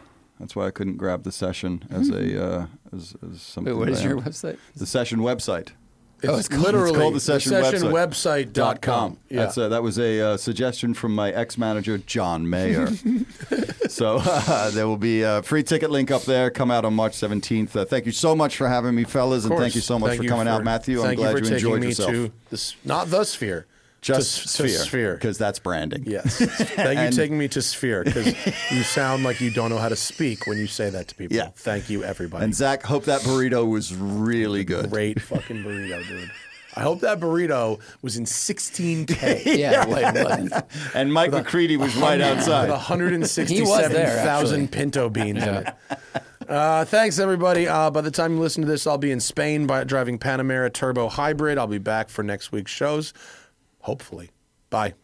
that's why I couldn't grab the session as a uh, as, as something. Wait, what that is I your website? The session website. Oh, it's called- literally It's called the session, website. sessionwebsite.com. Yeah. That's uh, that was a uh, suggestion from my ex manager John Mayer. so uh, there will be a free ticket link up there. Come out on March seventeenth. Uh, thank you so much for having me, fellas, and thank you so much Thank for coming out, Matthew. I'm glad you, you, for enjoyed yourself. the, not the sphere, Just to, sphere, to sphere. because that's branding. Yes. Thank you taking me to Sphere because you sound like you don't know how to speak when you say that to people. Yeah. Thank you, everybody. And Zack, hope that burrito was really good. Great fucking burrito, dude. I hope that burrito was in 16K. Yeah, wait, it. And Mike McCready was right With outside. 167,000 actually. pinto beans in it. Uh, thanks, everybody. Uh, by the time you listen to this, I'll be in Spain by driving Panamera Turbo Hybrid. I'll be back for next week's shows, hopefully. Bye.